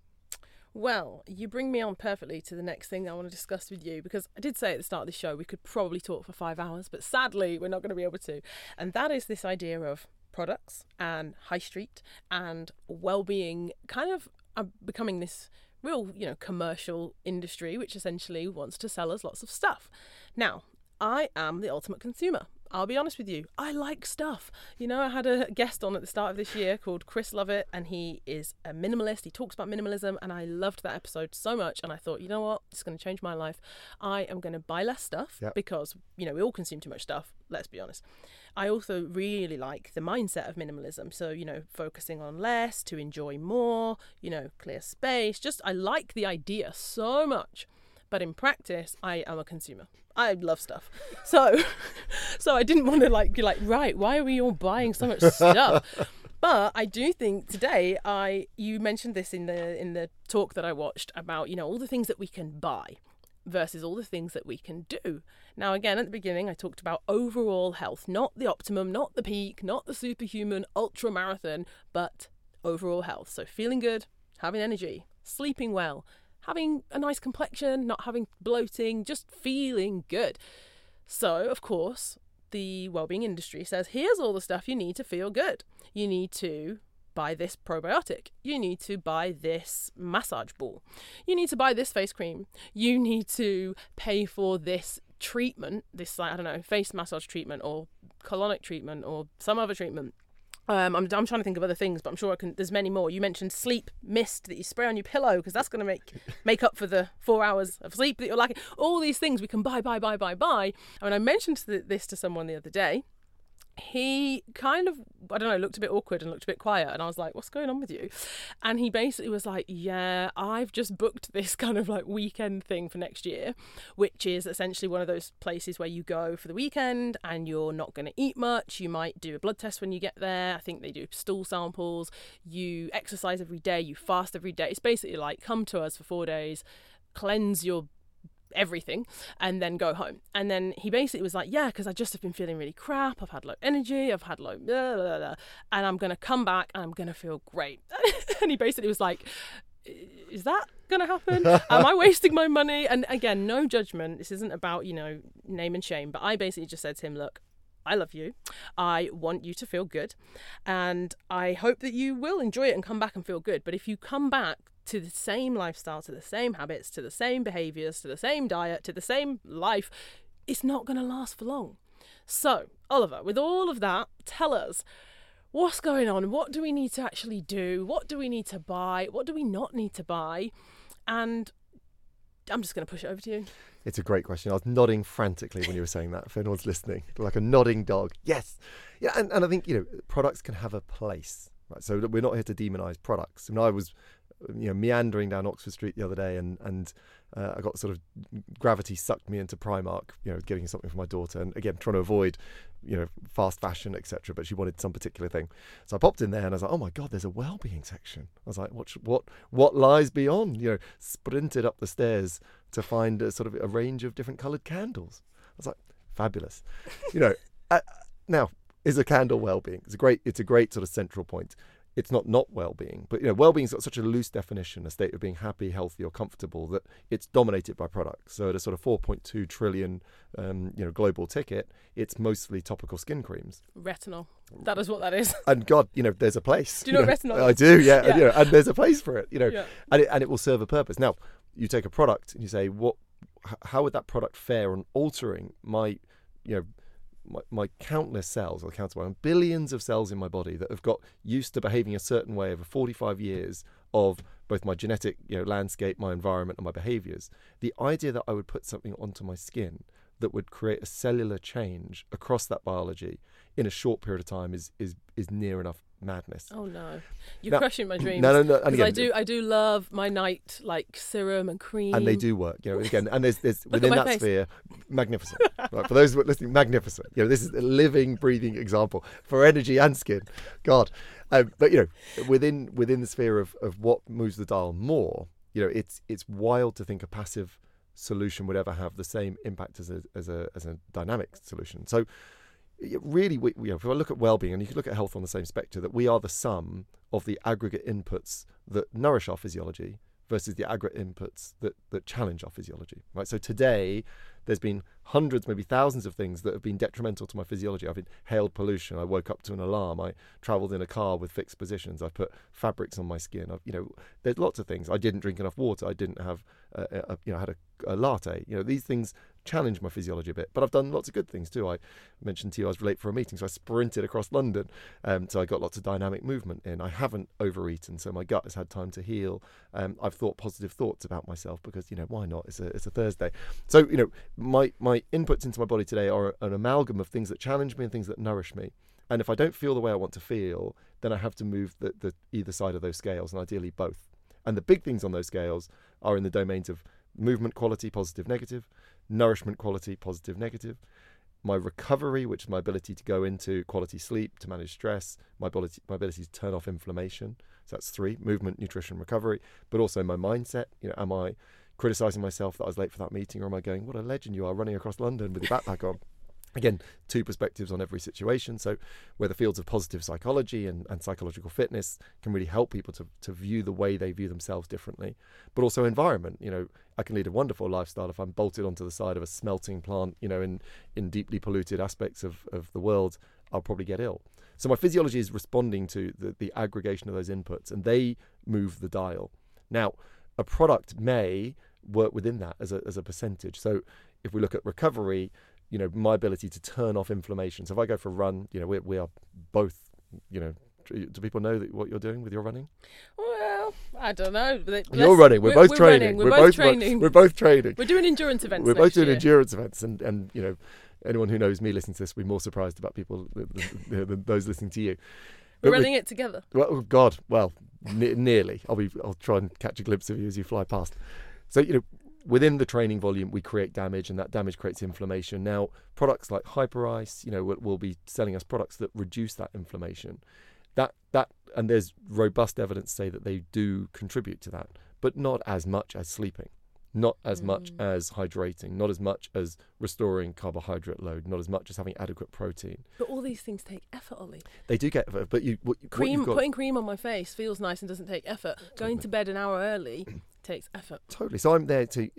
Well, you bring me on perfectly to the next thing I want to discuss with you because I did say at the start of the show we could probably talk for five hours, but sadly we're not going to be able to. And that is this idea of products and high street and well-being kind of uh, becoming this real, you know, commercial industry which essentially wants to sell us lots of stuff. Now, I am the ultimate consumer. I'll be honest with you, I like stuff. You know, I had a guest on at the start of this year called Chris Lovett, and he is a minimalist. He talks about minimalism, and I loved that episode so much. And I thought, you know what, it's going to change my life. I am going to buy less stuff Yep. because, you know, we all consume too much stuff, let's be honest. I also really like the mindset of minimalism. So, you know, focusing on less to enjoy more, you know, clear space. Just, I like the idea so much. But in practice, I am a consumer. I love stuff. So, so I didn't want to like be like, right, why are we all buying so much stuff? But I do think today I you mentioned this in the in the talk that I watched about, you know, all the things that we can buy versus all the things that we can do. Now again at the beginning I talked about overall health, not the optimum, not the peak, not the superhuman ultra marathon, but overall health. So feeling good, having energy, sleeping well, having a nice complexion, not having bloating, just feeling good. So, of course, the well-being industry says here's all the stuff you need to feel good. You need to buy this probiotic. You need to buy this massage ball. You need to buy this face cream. You need to pay for this treatment, this I don't know, face massage treatment or colonic treatment or some other treatment. Um, I'm, I'm trying to think of other things, but I'm sure I can. There's many more. You mentioned sleep mist that you spray on your pillow because that's going to make make up for the four hours of sleep that you're lacking. All these things we can buy, buy, buy, buy, buy. And when I mentioned this to someone the other day, he kind of I don't know looked a bit awkward and looked a bit quiet and I was like what's going on with you? And he basically was like yeah I've just booked this kind of like weekend thing for next year which is essentially one of those places where you go for the weekend and you're not going to eat much. You might do a blood test when you get there. I think they do stool samples. You exercise every day. You fast every day. It's basically like come to us for 4 days. Cleanse your everything and then go home. And then he basically was like, Yeah, because I just have been feeling really crap. I've had low energy. I've had low, blah, blah, blah, and I'm going to come back and I'm going to feel great. and he basically was like, is that going to happen? Am I wasting my money? And again, no judgment. This isn't about, you know, name and shame. But I basically just said to him, look, I love you. I want you to feel good. And I hope that you will enjoy it and come back and feel good. But if you come back to the same lifestyle, to the same habits, to the same behaviors, to the same diet, to the same life, it's not going to last for long. So, Oliver, with all of that, tell us what's going on? What do we need to actually do? What do we need to buy? What do we not need to buy? And I'm just going to push it over to you. It's a great question. I was nodding frantically when you were saying that. If anyone's listening, like a nodding dog. Yes. Yeah. And, and I think, you know, products can have a place. Right. So we're not here to demonize products. I mean, I was you know meandering down Oxford Street the other day, and and uh, I got sort of gravity sucked me into Primark, you know, getting something for my daughter, and again trying to avoid, you know, fast fashion, etc. But she wanted some particular thing, so I popped in there, and I was like, oh my god, there's a well-being section. I was like, what what what lies beyond? You know, sprinted up the stairs to find a sort of a range of different coloured candles. I was like, fabulous, you know. Uh, now, is a candle well-being? It's a great, it's a great sort of central point it's not not well-being but you know well-being's got such a loose definition a state of being happy healthy or comfortable that it's dominated by products. So at a sort of 4.2 trillion um, you know global ticket it's mostly topical skin creams. Retinol. That is what that is. And god you know there's a place do you know, you know retinol? I do yeah, yeah. And, you know, and there's a place for it you know. Yeah. and, it, and it will serve a purpose. Now you take a product and you say what how would that product fare on altering my you know my, my countless cells, or countable billions of cells in my body that have got used to behaving a certain way over 45 years of both my genetic you know, landscape, my environment, and my behaviors. The idea that I would put something onto my skin that would create a cellular change across that biology in a short period of time is is is near enough madness. Oh no, you're now, crushing my dreams. No, no, no. And again, I do, I do love my night like serum and cream, and they do work. You know, again, and there's there's within that face. sphere, magnificent. right, for those listening, magnificent. You know, this is a living, breathing example for energy and skin. God, um, but you know, within within the sphere of of what moves the dial more, you know, it's it's wild to think a passive solution would ever have the same impact as a as a as a dynamic solution. So really, we, you know, if I look at well-being, and you can look at health on the same spectrum, that we are the sum of the aggregate inputs that nourish our physiology versus the aggregate inputs that, that challenge our physiology. Right. So today, there's been hundreds, maybe thousands of things that have been detrimental to my physiology. I've inhaled pollution. I woke up to an alarm. I travelled in a car with fixed positions. I put fabrics on my skin. I've, you know, there's lots of things. I didn't drink enough water. I didn't have, a, a, you know, I had a, a latte. You know, these things challenge my physiology a bit. But I've done lots of good things too. I mentioned to you I was late for a meeting, so I sprinted across London. Um, so I got lots of dynamic movement in. I haven't overeaten, so my gut has had time to heal. Um, I've thought positive thoughts about myself because you know why not? It's a it's a Thursday. So you know my my inputs into my body today are an amalgam of things that challenge me and things that nourish me. And if I don't feel the way I want to feel, then I have to move the, the either side of those scales, and ideally both. And the big things on those scales are in the domains of movement quality, positive, negative, nourishment quality, positive, negative, my recovery, which is my ability to go into quality sleep, to manage stress, my ability, my ability to turn off inflammation. So that's three: movement, nutrition, recovery. But also my mindset. You know, am I criticizing myself that I was late for that meeting, or am I going, "What a legend you are, running across London with your backpack on"? Again two perspectives on every situation. So where the fields of positive psychology and, and psychological fitness can really help people to, to view the way they view themselves differently but also environment. You know i can lead a wonderful lifestyle if i'm bolted onto the side of a smelting plant you know in in deeply polluted aspects of, of the world i'll probably get ill. So my physiology is responding to the, the aggregation of those inputs and they move the dial. Now a product may work within that as a, as a percentage. So if we look at recovery you know my ability to turn off inflammation. So if I go for a run, you know we we are both, you know, do people know that what you're doing with your running? Well, I don't know. You're running. We're, we're both we're training. We're, we're, both, training. We're both training. We're doing endurance events. We're both doing year. endurance events, and and you know, anyone who knows me listening to this will be more surprised about people than those listening to you. We're running it together. Well, oh God, well, ne- nearly. I'll be. I'll try and catch a glimpse of you as you fly past. So you know, within the training volume, we create damage, and that damage creates inflammation. Now, products like Hyperice, you know, will, will be selling us products that reduce that inflammation. That that and there's robust evidence to say that they do contribute to that, but not as much as sleeping, not as mm. much as hydrating, not as much as restoring carbohydrate load, not as much as having adequate protein. But all these things take effort, Ollie. They do get effort, but you what, cream what got, putting cream on my face feels nice and doesn't take effort. Going to bed an hour early takes effort. Totally. So I'm there to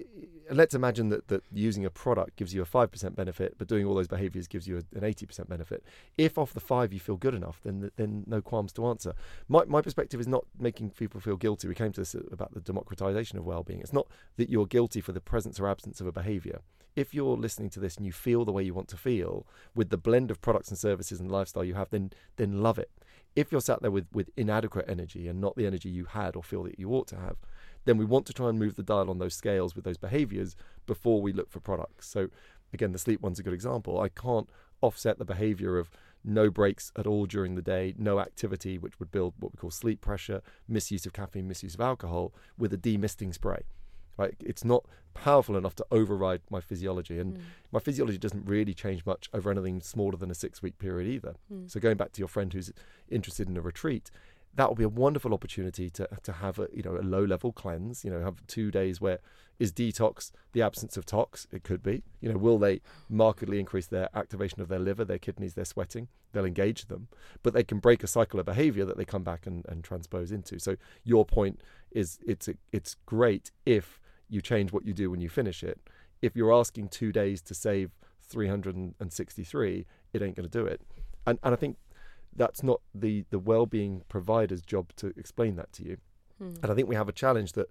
let's imagine that, that using a product gives you a 5% benefit, but doing all those behaviors gives you a, an 80% benefit. If off the five you feel good enough, then then no qualms to answer. My, my perspective is not making people feel guilty. We came to this about the democratization of well being. It's not that you're guilty for the presence or absence of a behavior. If you're listening to this and you feel the way you want to feel with the blend of products and services and lifestyle you have, then then love it. If you're sat there with, with inadequate energy and not the energy you had or feel that you ought to have, then we want to try and move the dial on those scales with those behaviors before we look for products. So, again, the sleep one's a good example. I can't offset the behavior of no breaks at all during the day, no activity, which would build what we call sleep pressure, misuse of caffeine, misuse of alcohol, with a demisting spray. Right? It's not powerful enough to override my physiology, and mm. my physiology doesn't really change much over anything smaller than a six-week period either. Mm. So going back to your friend who's interested in a retreat, that will be a wonderful opportunity to to have a you know a low level cleanse. You know, have two days where is detox the absence of tox? It could be. You know, will they markedly increase their activation of their liver, their kidneys, their sweating? They'll engage them, but they can break a cycle of behavior that they come back and, and transpose into. So your point is it's it's great if you change what you do when you finish it. If you're asking two days to save 363, it ain't going to do it. And and I think that's not the the well-being provider's job to explain that to you. Hmm. And I think we have a challenge that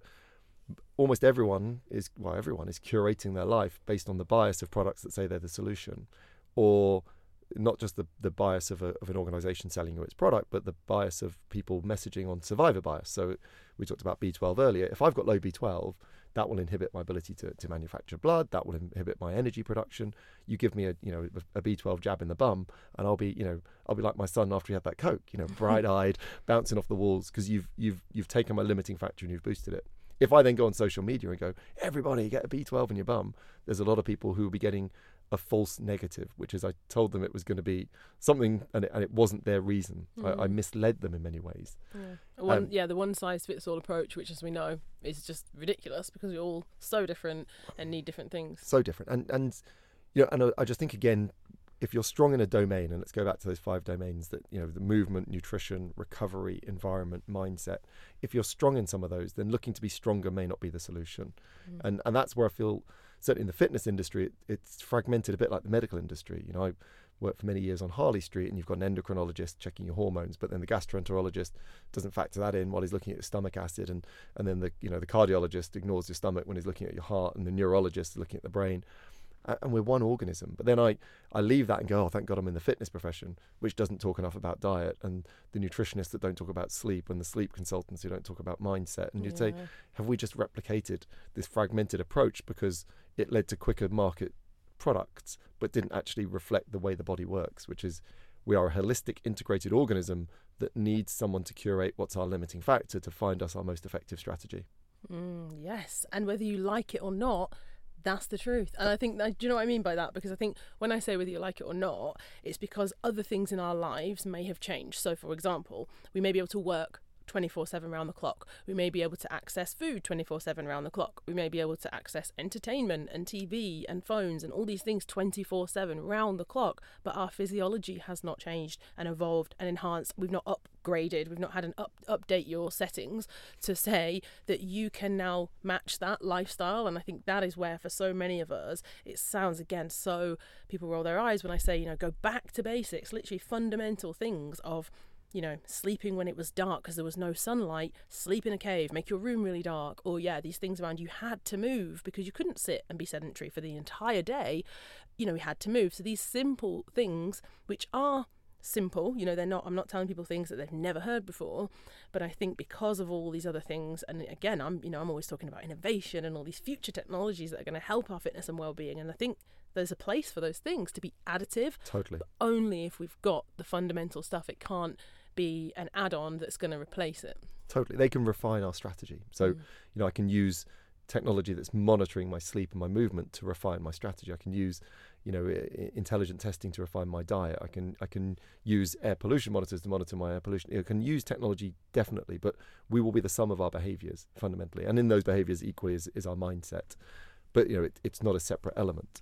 almost everyone is well everyone is curating their life based on the bias of products that say they're the solution or not just the, the bias of, a, of an organization selling you its product, but the bias of people messaging on survivor bias. So we talked about B12 earlier. If I've got low B12, that will inhibit my ability to, to manufacture blood. That will inhibit my energy production. You give me a you know a, a B12 jab in the bum, and I'll be you know I'll be like my son after he had that coke, you know, bright eyed, bouncing off the walls because you've you've you've taken my limiting factor and you've boosted it. If I then go on social media and go, everybody get a B12 in your bum, there's a lot of people who will be getting a false negative, which is I told them it was going to be something, and it, and it wasn't their reason. Mm. I, I, misled them in many ways. Yeah. One, um, yeah, the one size fits all approach, which, as we know, is just ridiculous because we're all so different and need different things. So different, and and you know, and I, I just think again, if you're strong in a domain, and let's go back to those five domains that you know, the movement, nutrition, recovery, environment, mindset. If you're strong in some of those, then looking to be stronger may not be the solution, mm. and and that's where I feel certainly in the fitness industry, it, it's fragmented a bit like the medical industry. You know, I worked for many years on Harley Street, and you've got an endocrinologist checking your hormones, but then the gastroenterologist doesn't factor that in while he's looking at your stomach acid, and and then the you know the cardiologist ignores your stomach when he's looking at your heart, and the neurologist is looking at the brain and we're one organism. But then I, I leave that and go, oh, thank God I'm in the fitness profession, which doesn't talk enough about diet, and the nutritionists that don't talk about sleep, and the sleep consultants who don't talk about mindset. And you'd say, have we just replicated this fragmented approach because it led to quicker market products, but didn't actually reflect the way the body works, which is we are a holistic, integrated organism that needs someone to curate what's our limiting factor to find us our most effective strategy. Mm, yes, and whether you like it or not, that's the truth. And I think, that, do you know what I mean by that? Because I think when I say whether you like it or not, it's because other things in our lives may have changed. So, for example, we may be able to work 24 7 round the clock. We may be able to access food 24 7 round the clock. We may be able to access entertainment and TV and phones and all these things 24 7 round the clock. But our physiology has not changed and evolved and enhanced. We've not upgraded, we've not had an up, update your settings to say that you can now match that lifestyle. And I think that is where, for so many of us, it sounds again so people roll their eyes when I say, you know, go back to basics, literally fundamental things of you know, sleeping when it was dark because there was no sunlight, sleep in a cave, make your room really dark, or yeah, these things around you had to move because you couldn't sit and be sedentary for the entire day. You know, we had to move. So these simple things, which are simple, you know, they're not, I'm not telling people things that they've never heard before, but I think because of all these other things, and again, I'm, you know, I'm always talking about innovation and all these future technologies that are going to help our fitness and well-being, and I think there's a place for those things to be additive. Totally. only if we've got the fundamental stuff. It can't be an add-on that's going to replace it. Totally. They can refine our strategy. So, Mm. you know, I can use technology that's monitoring my sleep and my movement to refine my strategy. I can use, you know, i- intelligent testing to refine my diet. I can I can use air pollution monitors to monitor my air pollution. I can use technology definitely, but we will be the sum of our behaviors fundamentally, and in those behaviors equally is, is our mindset. But you know, it, it's not a separate element.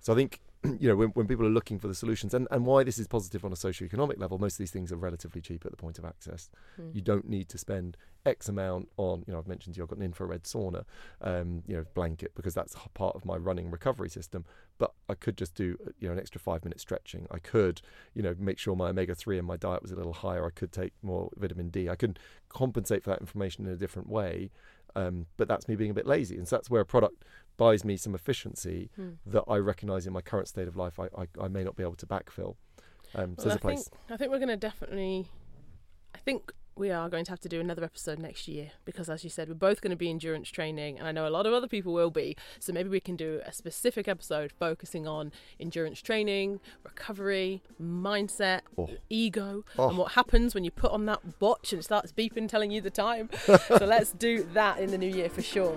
So I think you know when, when people are looking for the solutions and, and why this is positive on a socio-economic level, most of these things are relatively cheap at the point of access. Mm. You don't need to spend X amount on, you know, I've mentioned to you, I've got an infrared sauna, um, you know, blanket because that's part of my running recovery system. But I could just do, uh, you know, an extra five minute stretching. I could, you know, make sure my omega three in my diet was a little higher. I could take more vitamin D. I could compensate for that information in a different way. Um, but that's me being a bit lazy, and so that's where a product buys me some efficiency Mm. that I recognise in my current state of life I, I, I may not be able to backfill. Um, so Well, there's I think I think we're going to definitely. I think we are going to have to do another episode next year because, as you said, we're both going to be endurance training, and I know a lot of other people will be. So maybe we can do a specific episode focusing on endurance training, recovery, mindset, Oh. ego, Oh. and what happens when you put on that watch and it starts beeping, telling you the time. so let's do that in the new year for sure.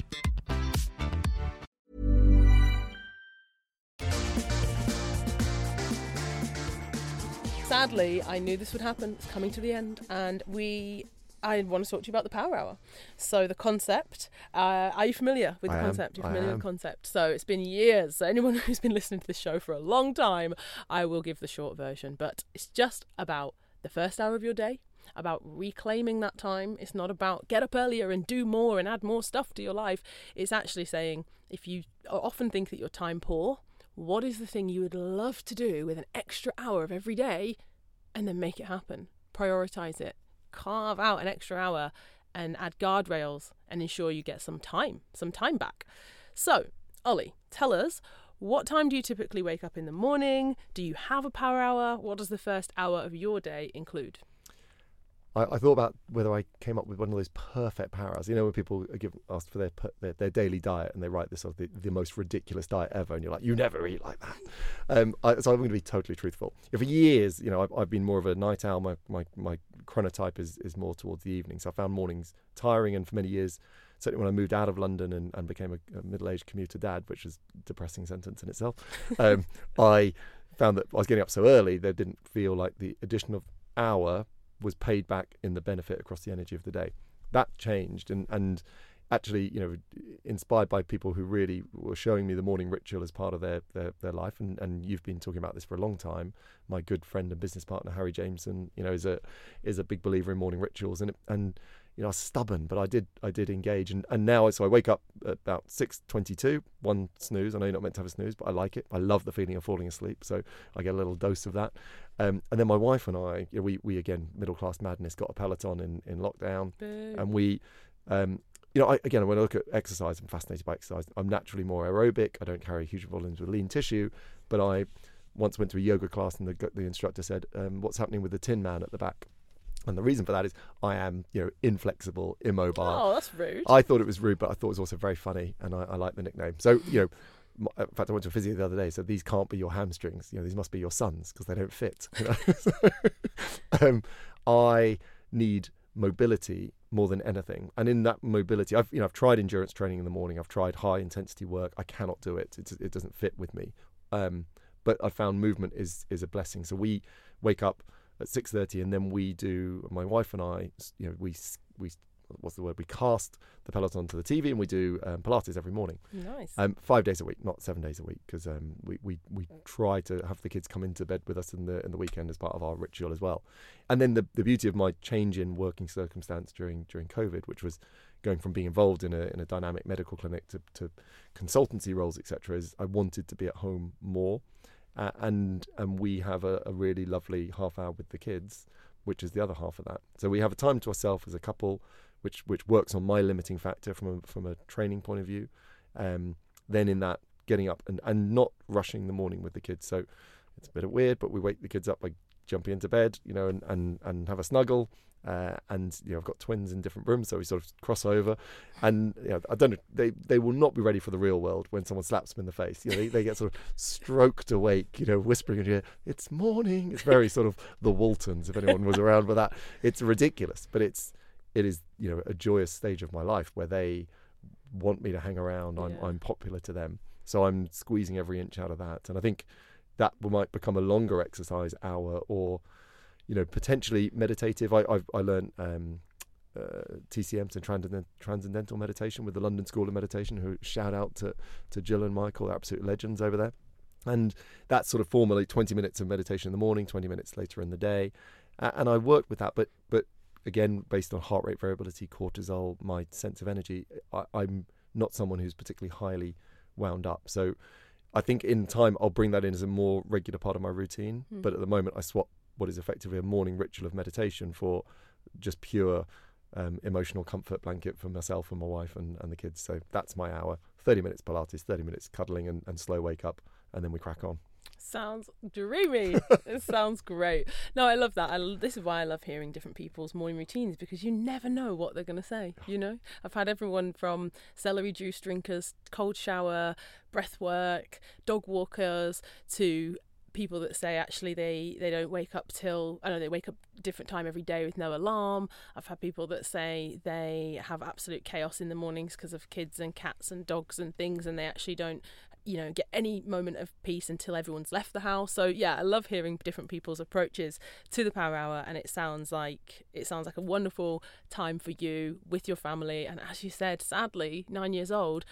sadly, I knew this would happen. It's coming to the end, and we. I want to talk to you about the Power Hour. So the concept. Uh, are you familiar with the I am, concept? You're I familiar am. with the concept. So it's been years. So anyone who's been listening to this show for a long time, I will give the short version. But it's just about the first hour of your day. About reclaiming that time. It's not about get up earlier and do more and add more stuff to your life. It's actually saying if you often think that you're time poor, what is the thing you would love to do with an extra hour of every day and then make it happen? Prioritize it. Carve out an extra hour and add guardrails and ensure you get some time, some time back. So, Ollie, tell us what time do you typically wake up in the morning? Do you have a power hour? What does the first hour of your day include? I, I thought about whether I came up with one of those perfect hours. You know, when people are given, asked for their, their their daily diet and they write this sort of the, the most ridiculous diet ever, and you're like, you never eat like that. Um, I, so I'm going to be totally truthful. For years, you know, I've, I've been more of a night owl. My my my chronotype is is more towards the evening. So I found mornings tiring, and for many years, certainly when I moved out of London and, and became a, a middle-aged commuter dad, which is a depressing sentence in itself, um, I found that I was getting up so early that didn't feel like the addition of hour was paid back in the benefit across the energy of the day. That changed, and and actually, you know, inspired by people who really were showing me the morning ritual as part of their their, their life, and, and you've been talking about this for a long time. My good friend and business partner Harry Jameson, you know, is a is a big believer in morning rituals, and and you know, I was stubborn, but I did I did engage, and, and now so I wake up at about six twenty two, one snooze. I know you're not meant to have a snooze, but I like it. I love the feeling of falling asleep, so I get a little dose of that. Um, and then my wife and I, you know, we we again middle class madness, got a Peloton in in lockdown, and we, um, you know, I, again when I look at exercise, I'm fascinated by exercise. I'm naturally more aerobic. I don't carry huge volumes of lean tissue, but I once went to a yoga class and the, the instructor said, um, "What's happening with the Tin Man at the back?" And the reason for that is I am, you know, inflexible, immobile. Oh, that's rude. I thought it was rude, but I thought it was also very funny, and I, I like the nickname. So, you know, in fact, I went to a physio the other day. So these can't be your hamstrings. You know, these must be your sons because they don't fit. You know? so, um, I need mobility more than anything, and in that mobility, I've you know I've tried endurance training in the morning. I've tried high intensity work. I cannot do it. It, it doesn't fit with me. Um, but I found movement is is a blessing. So we wake up at six thirty, and then we do. My wife and I, you know, we we what's the word? We cast the Peloton to the TV, and we do um, Pilates every morning. Nice. Um, five days a week, not seven days a week, because um, we, we we try to have the kids come into bed with us in the in the weekend as part of our ritual as well. And then the the beauty of my change in working circumstance during during COVID, which was going from being involved in a in a dynamic medical clinic to, to consultancy roles, etc., is I wanted to be at home more. Uh, and and we have a, a really lovely half hour with the kids, which is the other half of that. So we have a time to ourselves as a couple, which which works on my limiting factor from a, from a training point of view. Um, then in that getting up and, and not rushing the morning with the kids. So it's a bit of weird, but we wake the kids up by jumping into bed, you know, and, and, and have a snuggle. Uh, and you know, I've got twins in different rooms, so we sort of cross over. And you know, I don't know, they they will not be ready for the real world when someone slaps them in the face. You know, they, they get sort of stroked awake, you know, whispering in your ear, "It's morning." It's very sort of the Waltons, if anyone was around for that. It's ridiculous, but it's it is you know a joyous stage of my life where they want me to hang around. I'm Yeah. I'm popular to them, so I'm squeezing every inch out of that. And I think that might become a longer exercise hour or you know potentially meditative. I I've, I learned um, uh, TCM to transcendent, transcendental meditation with the London School of Meditation. Who shout out to to Jill and Michael, they're absolute legends over there. And that's sort of formally 20 minutes of meditation in the morning, 20 minutes later in the day, A- and I work with that. But but again, based on heart rate variability, cortisol, my sense of energy, I, I'm not someone who's particularly highly wound up. So I think in time I'll bring that in as a more regular part of my routine. Hmm. But at the moment, I swap what is effectively a morning ritual of meditation for just pure um, emotional comfort blanket for myself and my wife and, and the kids. So that's my hour 30 minutes Pilates, 30 minutes cuddling and, and slow wake up, and then we crack on. Sounds dreamy. it sounds great. No, I love that. I, this is why I love hearing different people's morning routines because you never know what they're going to say. You know, I've had everyone from celery juice drinkers, cold shower, breath work, dog walkers, to people that say actually they they don't wake up till I know they wake up different time every day with no alarm. I've had people that say they have absolute chaos in the mornings because of kids and cats and dogs and things, and they actually don't you know get any moment of peace until everyone's left the house so yeah i love hearing different people's approaches to the power hour and it sounds like it sounds like a wonderful time for you with your family and as you said sadly 9 years old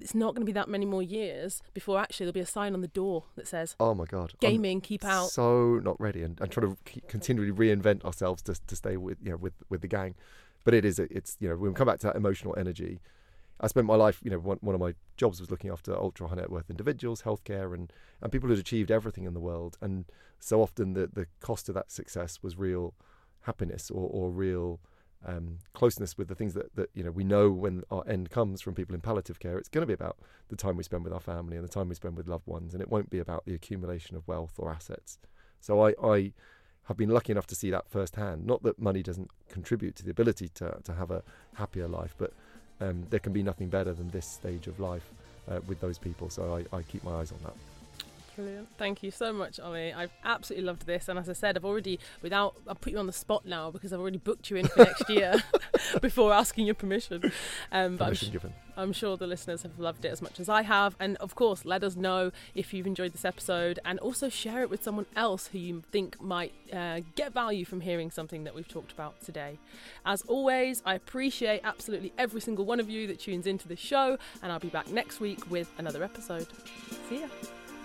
it's not going to be that many more years before actually there'll be a sign on the door that says Oh my God. I'm gaming keep out So not ready and, and trying to continually reinvent ourselves to, to stay with, you know, with, with the gang. But it is, it's, you know, when we come back to that emotional energy, I spent my life, you know, one, one of my jobs was looking after ultra high net worth individuals, healthcare, and, and people who'd achieved everything in the world. And so often the, the cost of that success was real happiness or, or real um, closeness with the things that, that, you know, we know when our end comes from people in palliative care. It's going to be about the time we spend with our family and the time we spend with loved ones. And it won't be about the accumulation of wealth or assets. So I, I have been lucky enough to see that firsthand. Not that money doesn't contribute to the ability to, to have a happier life, but um, there can be nothing better than this stage of life uh, with those people. So I, I keep my eyes on that. Brilliant. Thank you so much, Ollie. I've absolutely loved this. And as I said, I've already, without, I'll put you on the spot now because I've already booked you in for next year before asking your permission. Um, but I'm, given. I'm sure the listeners have loved it as much as I have. And of course, let us know if you've enjoyed this episode and also share it with someone else who you think might uh, get value from hearing something that we've talked about today. As always, I appreciate absolutely every single one of you that tunes into the show. And I'll be back next week with another episode. See ya.